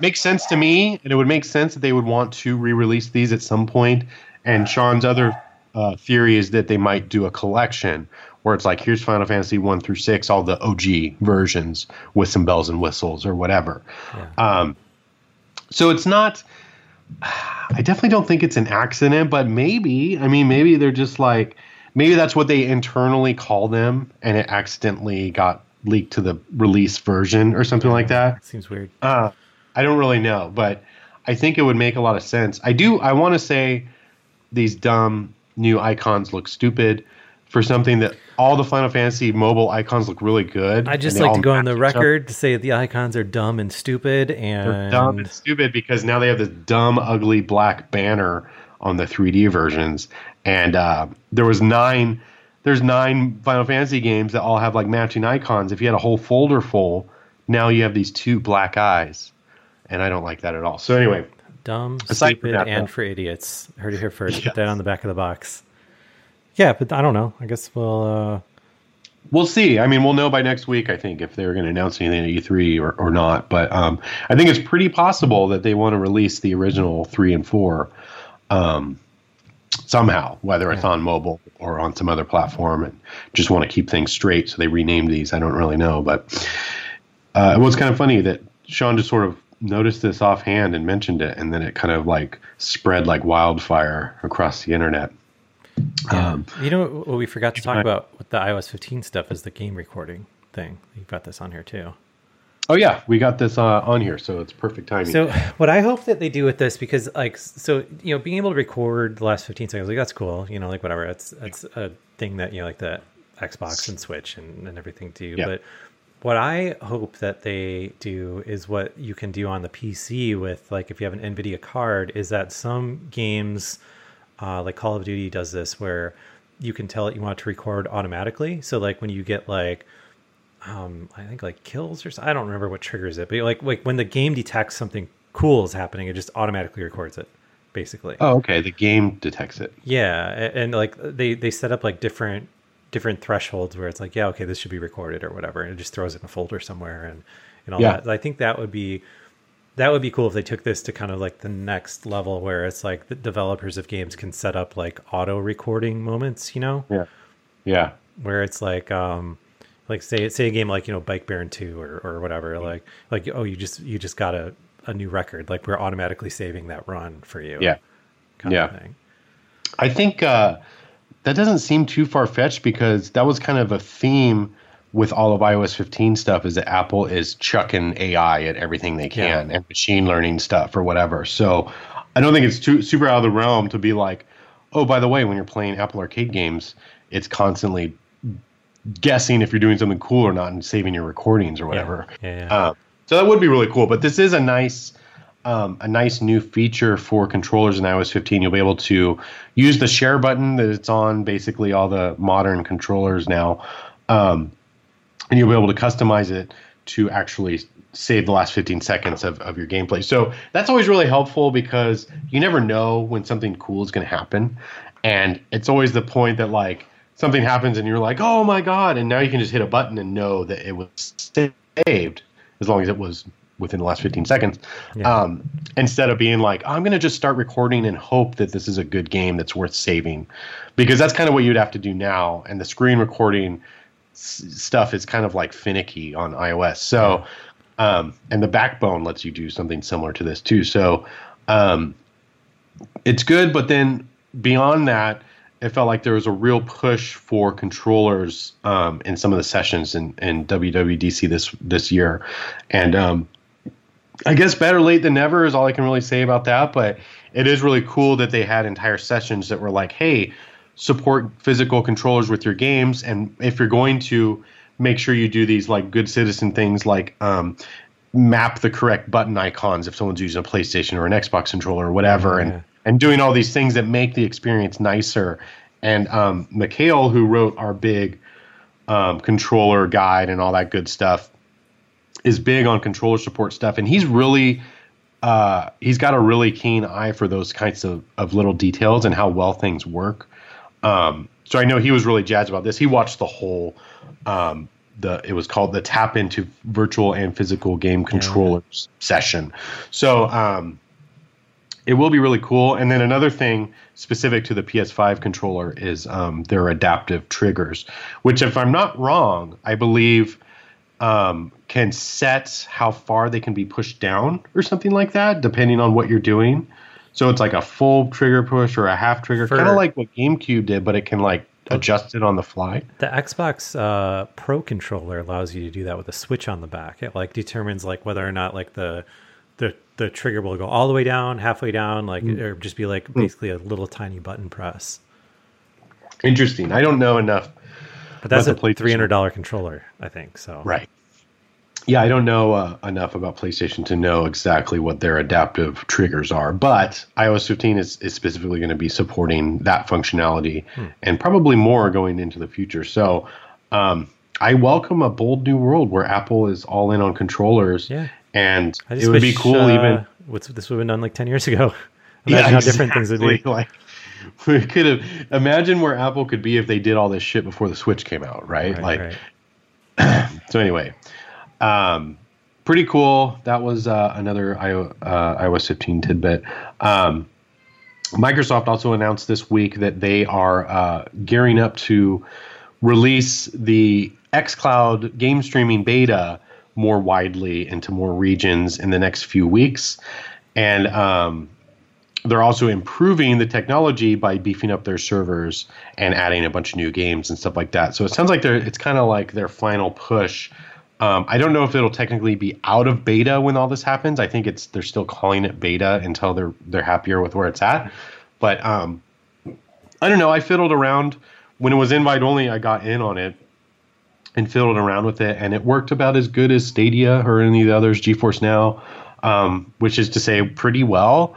makes sense to me, and it would make sense that they would want to re-release these at some point. And Sean's other uh, theory is that they might do a collection where it's like here's Final Fantasy one through six, all the OG versions with some bells and whistles or whatever. Yeah. Um, so it's not. I definitely don't think it's an accident, but maybe. I mean, maybe they're just like maybe that's what they internally call them, and it accidentally got leaked to the release version or something like that. Seems weird. Uh, I don't really know, but I think it would make a lot of sense. I do. I want to say these dumb new icons look stupid for something that all the Final Fantasy mobile icons look really good. I just like to go on the record to say that the icons are dumb and stupid, They're and dumb and stupid because now they have this dumb, ugly black banner on the 3D versions, and uh, there was nine. There's nine Final Fantasy games that all have like matching icons. If you had a whole folder full, now you have these two black eyes, and I don't like that at all. So anyway, dumb, Aside stupid, that, and though. for idiots. Heard it here first. Yes. [LAUGHS] Put that on the back of the box. Yeah, but I don't know. I guess we'll. uh we'll see. I mean, we'll know by next week. I think if they're going to announce anything at E3 or, or not. But um, I think it's pretty possible that they want to release the original three and four um, somehow, whether it's on mobile or on some other platform, and just want to keep things straight. So they renamed these. I don't really know, but uh, it was kind of funny that Sean just sort of noticed this offhand and mentioned it, and then it kind of like spread like wildfire across the internet. Um, you know what we forgot to talk about with the iOS 15 stuff is the game recording thing. You've got this on here too. oh yeah, we got this uh, on here, so it's perfect timing. So what I hope that they do with this, because like, so you know, being able to record the last 15 seconds, like that's cool. You know, like whatever. That's that's a thing that you know, like the Xbox and Switch and, and everything do. Yeah. But what I hope that they do is what you can do on the PC with, like, if you have an NVIDIA card, is that some games, uh, like Call of Duty, does this where you can tell it you want it to record automatically. So like when you get like um, I think like kills or so- I don't remember what triggers it, but like like when the game detects something cool is happening, it just automatically records it, basically. Oh, okay. The game detects it. Yeah, a- and, like they they set up like different different thresholds where it's like, yeah, okay, this should be recorded or whatever, and it just throws it in a folder somewhere and and all Yeah. that. I think that would be that would be cool if they took this to kind of like the next level where it's like the developers of games can set up like auto recording moments, you know, Yeah. Yeah. where it's like um like say say a game like you know bike baron 2 or, or whatever Mm-hmm. like like oh you just you just got a, a new record like we're automatically saving that run for you Yeah. kind Yeah. of thing I think uh, that doesn't seem too far fetched because that was kind of a theme with all of iOS 15 stuff is that Apple is chucking AI at everything they can Yeah. and machine learning stuff or whatever. So I don't think it's too super out of the realm to be like, oh, by the way, when you're playing Apple Arcade games, it's constantly guessing if you're doing something cool or not and saving your recordings or whatever. yeah, yeah. Um, so that would be really cool. But this is a nice, um, a nice new feature for controllers in iOS 15. You'll be able to use the share button that it's on basically all the modern controllers now, um, and you'll be able to customize it to actually save the last 15 seconds of, of your gameplay. So that's always really helpful because you never know when something cool is going to happen, and it's always the point that like something happens and you're like, oh my god, and now you can just hit a button and know that it was saved as long as it was within the last 15 seconds Yeah. um, instead of being like i'm going to just start recording and hope that this is a good game that's worth saving because that's kind of what you'd have to do now and the screen recording s- stuff is kind of like finicky on ios. So um, and the backbone lets you do something similar to this too. So um, it's good but then beyond that it felt like there was a real push for controllers um, in some of the sessions in, in WWDC this this year, and um, I guess better late than never is all I can really say about that. But it is really cool that they had entire sessions that were like, "Hey, support physical controllers with your games, and if you're going to make sure you do these like good citizen things like." Um, map the correct button icons if someone's using a PlayStation or an Xbox controller or whatever, and Yeah. and doing all these things that make the experience nicer. And um, Mikhail, who wrote our big um, controller guide and all that good stuff, is big on controller support stuff, and he's really uh, he's got a really keen eye for those kinds of, of little details and how well things work. Um, so I know he was really jazzed about this. He watched the whole um, the it was called the tap into virtual and physical game controllers yeah. session. So um, it will be really cool. And then another thing specific to the PS5 controller is um, their adaptive triggers, which, if I'm not wrong, I believe um, can set how far they can be pushed down or something like that, depending on what you're doing. So it's like a full trigger push or a half trigger, kind of like what GameCube did, but it can like adjust it on the fly. The Xbox uh, Pro controller allows you to do that with a switch on the back. It like determines like whether or not like the the the trigger will go all the way down, halfway down, like mm. or just be like basically a little tiny button press. Interesting. I don't know enough. But that's a three hundred dollar controller, I think. So right. Yeah, I don't know uh, enough about PlayStation to know exactly what their adaptive triggers are, but iOS 15 is, is specifically going to be supporting that functionality hmm. and probably more going into the future. So um, I welcome a bold new world where Apple is all in on controllers. Yeah. And it would be cool uh, even. What's this would have been done like 10 years ago? [LAUGHS] Imagine yeah, how different things would be. Like, [LAUGHS] we could have imagine where Apple could be if they did all this shit before the Switch came out, right? right like, right. [CLEARS THROAT] so anyway, um, pretty cool. That was uh, another uh, iOS 15 tidbit. Um, Microsoft also announced this week that they are uh, gearing up to release the xCloud game streaming beta more widely into more regions in the next few weeks. And um, they're also improving the technology by beefing up their servers and adding a bunch of new games and stuff like that. So it sounds like they're it's kind of like their final push um, I don't know if it'll technically be out of beta when all this happens. I think it's they're still calling it beta until they're they're happier with where it's at. But um, I don't know. I fiddled around when it was invite only. I got in on it and fiddled around with it, and it worked about as good as Stadia or any of the others, GeForce Now, um, which is to say pretty well.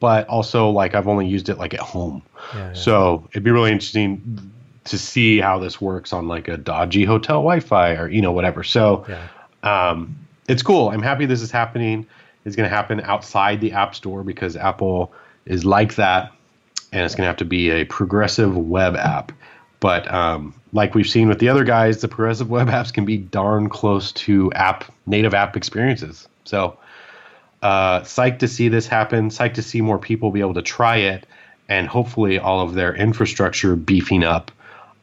But also, like I've only used it like at home, yeah, yeah. so it'd be really interesting to see how this works on like a dodgy hotel Wi-Fi or you know whatever. So yeah. um, it's cool. I'm happy this is happening. It's going to happen outside the App Store because Apple is like that, and it's going to have to be a progressive web app. But um, like we've seen with the other guys, the progressive web apps can be darn close to app native app experiences. So uh, psyched to see this happen. Psyched to see more people be able to try it, and hopefully all of their infrastructure beefing up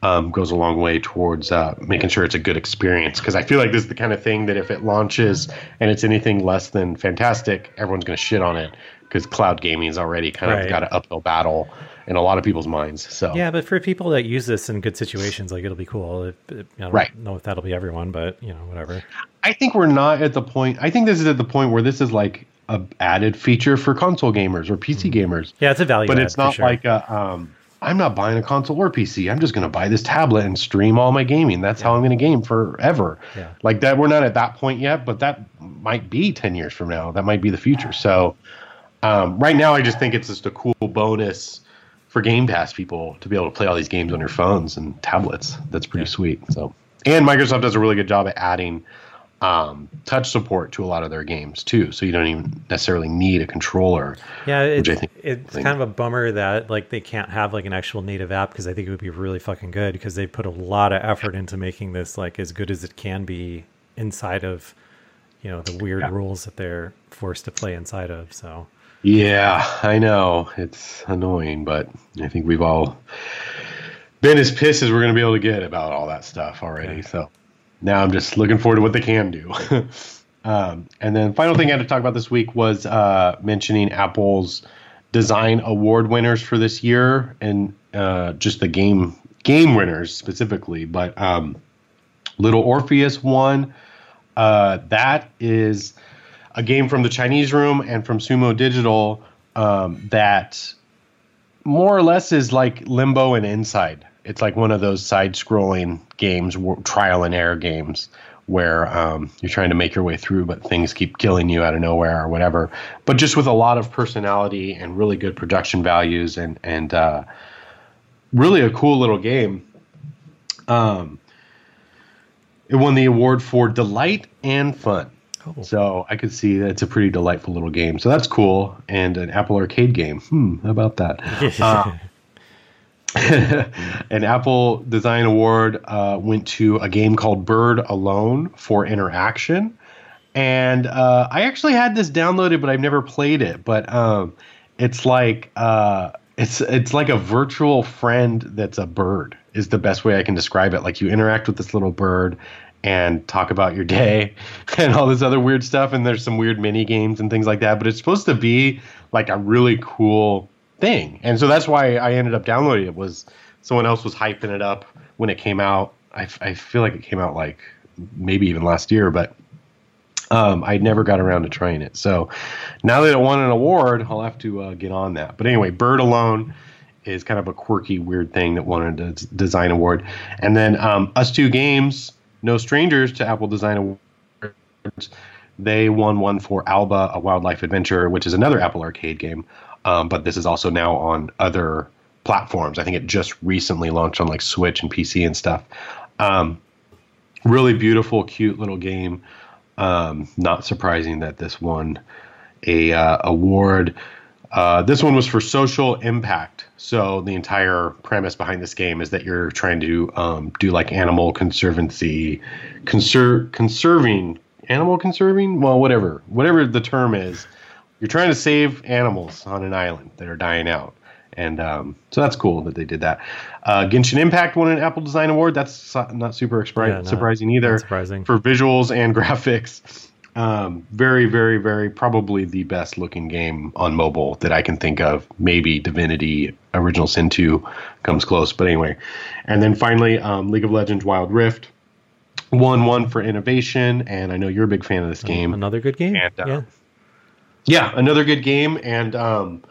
um, goes a long way towards uh, making sure it's a good experience. Because I feel like this is the kind of thing that if it launches and it's anything less than fantastic, everyone's going to shit on it because cloud gaming is already kind right. of got an uphill battle in a lot of people's minds. So yeah, but for people that use this in good situations, like it'll be cool. It, it, I don't right. know if that'll be everyone, but you know, whatever. I think we're not at the point. I think this is at the point where this is like a added feature for console gamers or PC mm-hmm. gamers. Yeah, it's a value, but it's not sure. like a. Um, I'm not buying a console or PC. I'm just going to buy this tablet and stream all my gaming. That's yeah. how I'm going to game forever. Yeah. Like that, we're not at that point yet, but that might be 10 years from now. That might be the future. So, um, right now, I just think it's just a cool bonus for Game Pass people to be able to play all these games on your phones and tablets. That's pretty yeah. sweet. So, and Microsoft does a really good job at adding um, touch support to a lot of their games too. So you don't even necessarily need a controller. Yeah, it's, think, it's think, kind of a bummer that like they can't have like an actual native app because I think it would be really fucking good because they put a lot of effort into making this like as good as it can be inside of you know the weird yeah. rules that they're forced to play inside of. So yeah, I know it's annoying, but I think we've all been as pissed as we're going to be able to get about all that stuff already. Yeah. So now I'm just looking forward to what they can do. [LAUGHS] um, and then final thing I had to talk about this week was uh, mentioning Apple's design award winners for this year and uh, just the game game winners specifically. But um, Little Orpheus won. Uh, that is a game from the Chinese Room and from Sumo Digital um, that more or less is like Limbo and Inside it's like one of those side-scrolling games, trial and error games, where um, you're trying to make your way through, but things keep killing you out of nowhere or whatever. But just with a lot of personality and really good production values, and and uh, really a cool little game. Um, it won the award for delight and fun. Oh. So I could see that it's a pretty delightful little game. So that's cool. And an Apple Arcade game. Hmm, how about that? [LAUGHS] Uh, an Apple Design Award uh, went to a game called Bird Alone for interaction. And uh, I actually had this downloaded, but I've never played it. But um, it's like uh, it's it's like a virtual friend that's a bird is the best way I can describe it. Like you interact with this little bird and talk about your day [LAUGHS] and all this other weird stuff. And there's some weird mini games and things like that. But it's supposed to be like a really cool thing. And so that's why I ended up downloading it was someone else was hyping it up when it came out. I, I feel like it came out like maybe even last year, but um, I never got around to trying it. So now that it won an award, I'll have to uh, get on that. But anyway, Bird Alone is kind of a quirky, weird thing that won a design award. And then um, ustwo games, no strangers to Apple Design Awards. They won one for Alba, a wildlife adventure, which is another Apple Arcade game. Um, but this is also now on other platforms. I think it just recently launched on like Switch and PC and stuff. Um, really beautiful, cute little game. Um, not surprising that this won a uh, award. Uh, this one was for social impact. So the entire premise behind this game is that you're trying to um, do like animal conservancy, conser- conserving animal conserving. Well, whatever, whatever the term is, you're trying to save animals on an island that are dying out. And um, so that's cool that they did that. Uh, Genshin Impact won an Apple Design Award. That's not super expri- Yeah, not- surprising either surprising. for visuals and [LAUGHS] graphics. Um, very, very, very probably the best looking game on mobile that I can think of. Maybe Divinity Original Sin 2 comes close, but anyway. And then finally, um, League of Legends Wild Rift won one for innovation, and I know you're a big fan of this game. Another good game. And, uh, yeah. Yeah, another good game and um,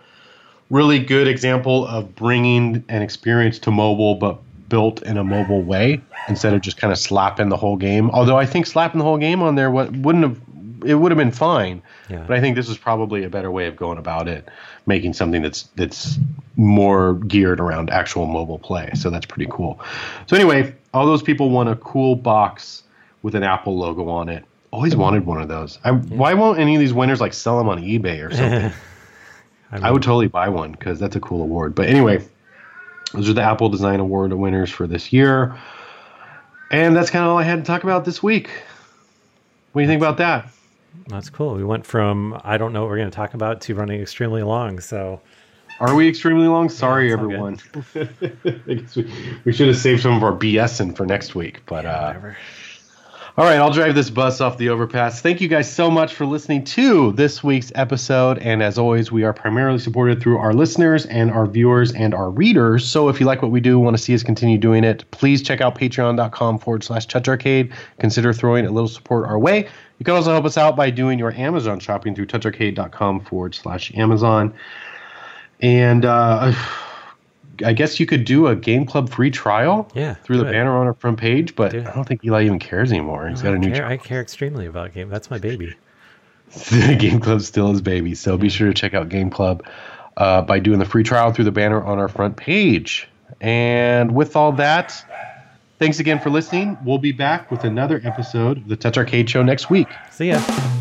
really good example of bringing an experience to mobile, but built in a mobile way instead of just kind of slapping the whole game. Although I think slapping the whole game on there what wouldn't have it would have been fine. Yeah. But I think this is probably a better way of going about it, making something that's that's more geared around actual mobile play. So that's pretty cool. So anyway, all those people want a cool box with an Apple logo on it. Always wanted one of those. I, Why won't any of these winners like sell them on eBay or something? [LAUGHS] I would totally buy one because that's a cool award. But anyway, those are the Apple Design Award winners for this year. And that's kind of all I had to talk about this week. What do you think about that? That's cool. We went from I don't know what we're going to talk about to running extremely long. So Are we extremely long? Sorry, all everyone. [LAUGHS] I guess we, we should have saved some of our BSing for next week. But uh, whatever. All right, I'll drive this bus off the overpass. Thank you guys so much for listening to this week's episode. And as always, we are primarily supported through our listeners and our viewers and our readers. So if you like what we do, want to see us continue doing it, please check out patreon.com forward slash touch arcade. Consider throwing a little support our way. You can also help us out by doing your Amazon shopping through toucharcade.com forward slash Amazon. And uh, I guess you could do a Game Club free trial Yeah, through the it. banner on our front page, but Do. I don't think Eli even cares anymore. He's got a new care. I care extremely about game. That's my baby. [LAUGHS] Game Club still is baby. So be sure to check out Game Club uh, by doing the free trial through the banner on our front page. And with all that, thanks again for listening. We'll be back with another episode of the TouchArcade Show next week. See ya.